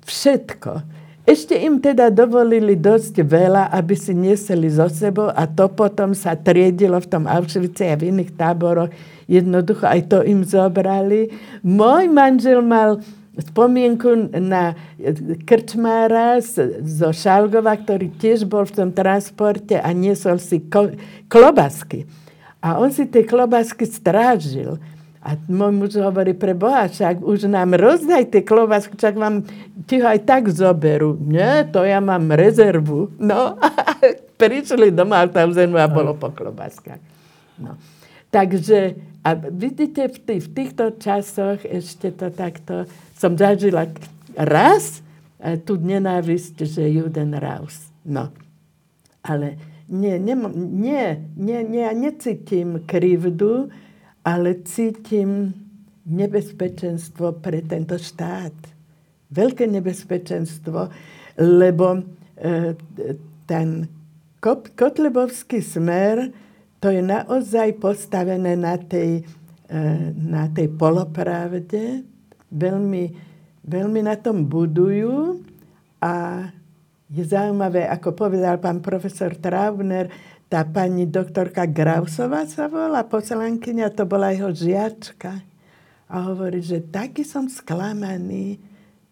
všetko ešte im teda dovolili dosť veľa, aby si nieseli zo sebou a to potom sa triedilo v tom Auschwitze a v iných táboroch. Jednoducho aj to im zobrali. Môj manžel mal spomienku na krčmára zo Šalgova, ktorý tiež bol v tom transporte a niesol si klobasky. A on si tie klobasky strážil. A môj muž hovorí, pre Boha, však už nám rozdaj tie klobásky, však vám ti ho aj tak zoberú. Nie, to ja mám rezervu. No, prišli do Maltauzenu a bolo po klobáskach. No. Takže, a vidíte, v, tých, v týchto časoch ešte to takto som zažila raz a tu nenávisť, že Juden Raus. No. Ale nie, nie, nie, nie, nie, ja necítim krivdu, ale cítim nebezpečenstvo pre tento štát. Veľké nebezpečenstvo, lebo e, ten Kotlebovský smer, to je naozaj postavené na tej, e, na tej polopravde. Veľmi, veľmi na tom budujú a je zaujímavé, ako povedal pán profesor Traubner, tá pani doktorka Grausová sa volá, poslankyňa, to bola jeho žiačka. A hovorí, že taký som sklamaný,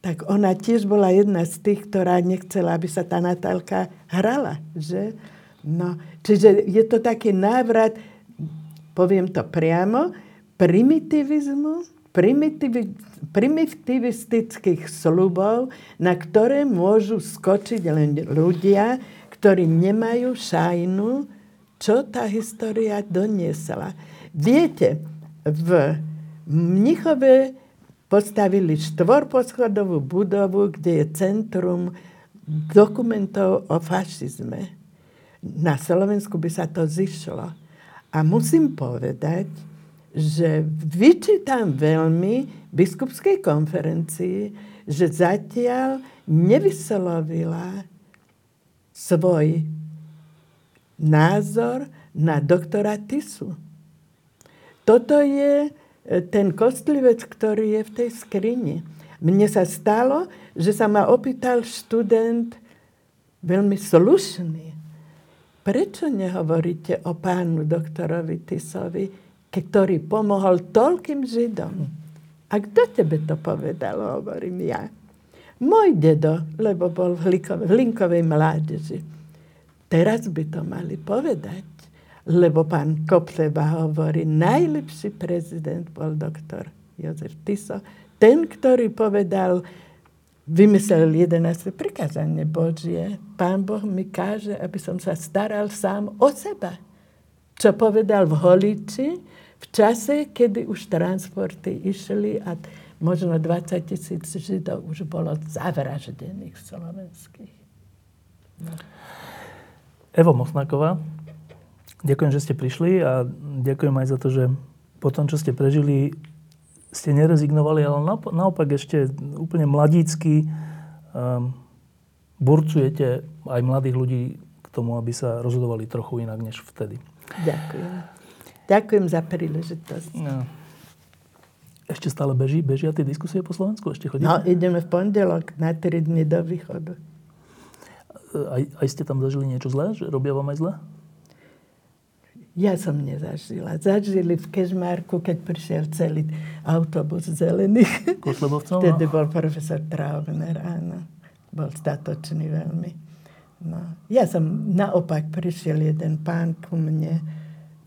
tak ona tiež bola jedna z tých, ktorá nechcela, aby sa tá Natálka hrala. Že? No, čiže je to taký návrat, poviem to priamo, primitivizmu, primitivi, primitivistických slubov, na ktoré môžu skočiť len ľudia, ktorí nemajú šajnu, čo tá história doniesla. Viete, v Mnichove postavili štvorposchodovú budovu, kde je centrum dokumentov o fašizme. Na Slovensku by sa to zišlo. A musím povedať, že vyčítam veľmi biskupskej konferencii, že zatiaľ nevyslovila svoj názor na doktora Tisu. Toto je e, ten kostlivec, ktorý je v tej skrini. Mne sa stalo, že sa ma opýtal študent veľmi slušný. Prečo nehovoríte o pánu doktorovi Tisovi, ktorý pomohol toľkým Židom? A kto tebe to povedal, hovorím ja. Môj dedo, lebo bol v, Hlinkovej, v Hlinkovej mládeži. Teraz by to mali povedať, lebo pán Kopleba hovorí, najlepší prezident bol doktor Jozef Tiso, ten, ktorý povedal, vymyslel 11. prikázanie Božie. Pán Boh mi káže, aby som sa staral sám o seba. Čo povedal v Holiči, v čase, kedy už transporty išli a možno 20 tisíc Židov už bolo zavraždených slovenských. No. Evo Mosnáková, ďakujem, že ste prišli a ďakujem aj za to, že po tom, čo ste prežili, ste nerezignovali, ale naopak ešte úplne mladícky um, burcujete aj mladých ľudí k tomu, aby sa rozhodovali trochu inak než vtedy. Ďakujem. Ďakujem za príležitosť. No. Ešte stále beží, bežia tie diskusie po Slovensku? Ešte chodíte? No, ideme v pondelok na 3 dny do východu. Aj, aj ste tam zažili niečo zlé? Že robia vám aj zlé? Ja som nezažila. Zažili v Kežmarku, keď prišiel celý autobus zelených. Kotlebovcov? Vtedy bol profesor Traubner, áno. Bol statočný veľmi. No. Ja som naopak prišiel jeden pán ku mne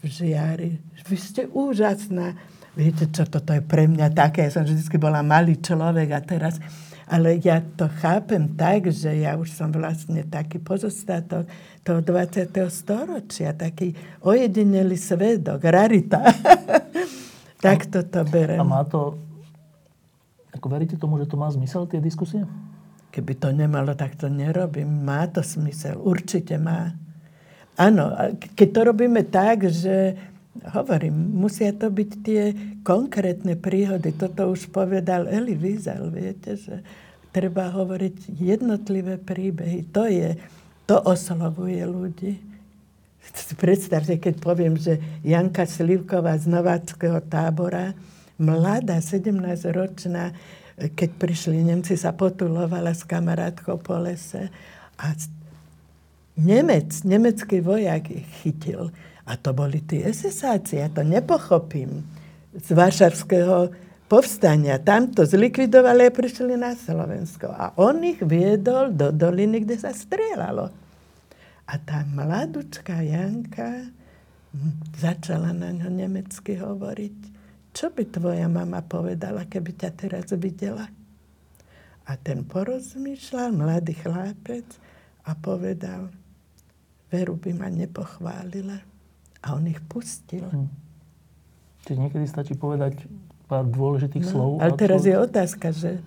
v žiari. Vy ste úžasná. Viete, čo toto je pre mňa také? Ja som vždy bola malý človek a teraz ale ja to chápem tak, že ja už som vlastne taký pozostatok toho 20. storočia, taký ojedinelý svedok, rarita. tak to to berem. A má to, ako veríte tomu, že to má zmysel, tie diskusie? Keby to nemalo, tak to nerobím. Má to smysel, určite má. Áno, keď to robíme tak, že hovorím, musia to byť tie konkrétne príhody. Toto už povedal Eli Wiesel, viete, že treba hovoriť jednotlivé príbehy. To je, to oslovuje ľudí. Predstavte, keď poviem, že Janka Slivková z Nováckého tábora, mladá, 17-ročná, keď prišli Nemci, sa potulovala s kamarátkou po lese a Nemec, nemecký vojak ich chytil a to boli tí SSáci, ja to nepochopím. Z Varšavského povstania. Tam to zlikvidovali a prišli na Slovensko. A on ich viedol do doliny, kde sa strieľalo. A tá mladučká Janka začala na ňo nemecky hovoriť. Čo by tvoja mama povedala, keby ťa teraz videla? A ten porozmýšľal, mladý chlápec, a povedal, veru by ma nepochválila. A on ich pustil. Hm. Čiže niekedy stačí povedať pár dôležitých no, slov. Ale teraz je otázka, že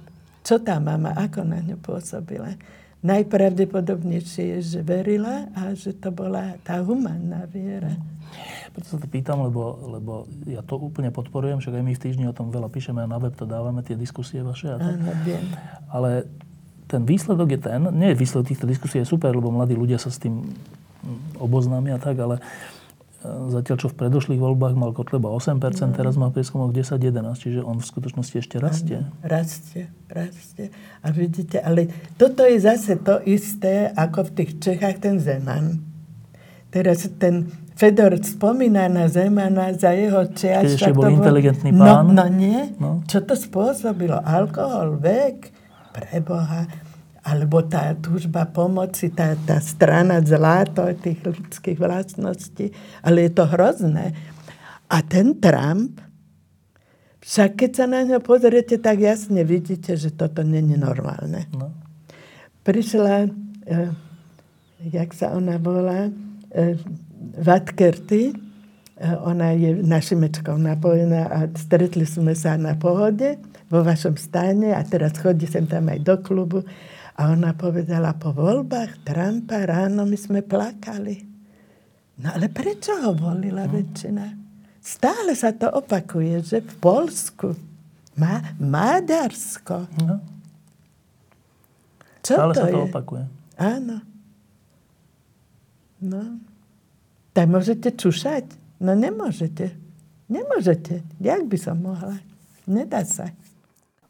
čo tá mama, ako na ňu pôsobila. Najpravdepodobnejšie je, že verila a že to bola tá humanná viera. Preto sa to pýtam, lebo, lebo ja to úplne podporujem, však aj my v týždni o tom veľa píšeme a na web to dávame, tie diskusie vaše. A tak. Áno, viem. Ale ten výsledok je ten, nie výsledok týchto diskusí je super, lebo mladí ľudia sa s tým oboznámia tak, ale Zatiaľ, čo v predošlých voľbách mal Kotleba 8%, no. teraz má prieskumok 10-11, čiže on v skutočnosti ešte rastie. Rastie, rastie. A vidíte, ale toto je zase to isté, ako v tých Čechách ten Zeman. Teraz ten Fedor spomína na Zemana za jeho čias. Keď ešte bol inteligentný no, pán. No, no nie. No. Čo to spôsobilo? Alkohol, vek, preboha alebo tá túžba pomoci, tá, tá strana zlato tých ľudských vlastností, ale je to hrozné. A ten Trump, však keď sa na ňo pozriete, tak jasne vidíte, že toto není normálne. No. Prišla, eh, jak sa ona volá, eh, Vatkerty, eh, ona je na Šimečkov napojená a stretli sme sa na pohode vo vašom stane a teraz chodí sem tam aj do klubu. A ona povedala, po voľbách Trumpa ráno my sme plakali. No ale prečo ho volila no. väčšina? Stále sa to opakuje, že v Polsku, má Maďarsko. No. Čo Stále to sa to je? opakuje. Áno. No. Tak môžete čušať? No nemôžete. Nemôžete. Jak by som mohla? Nedá sa.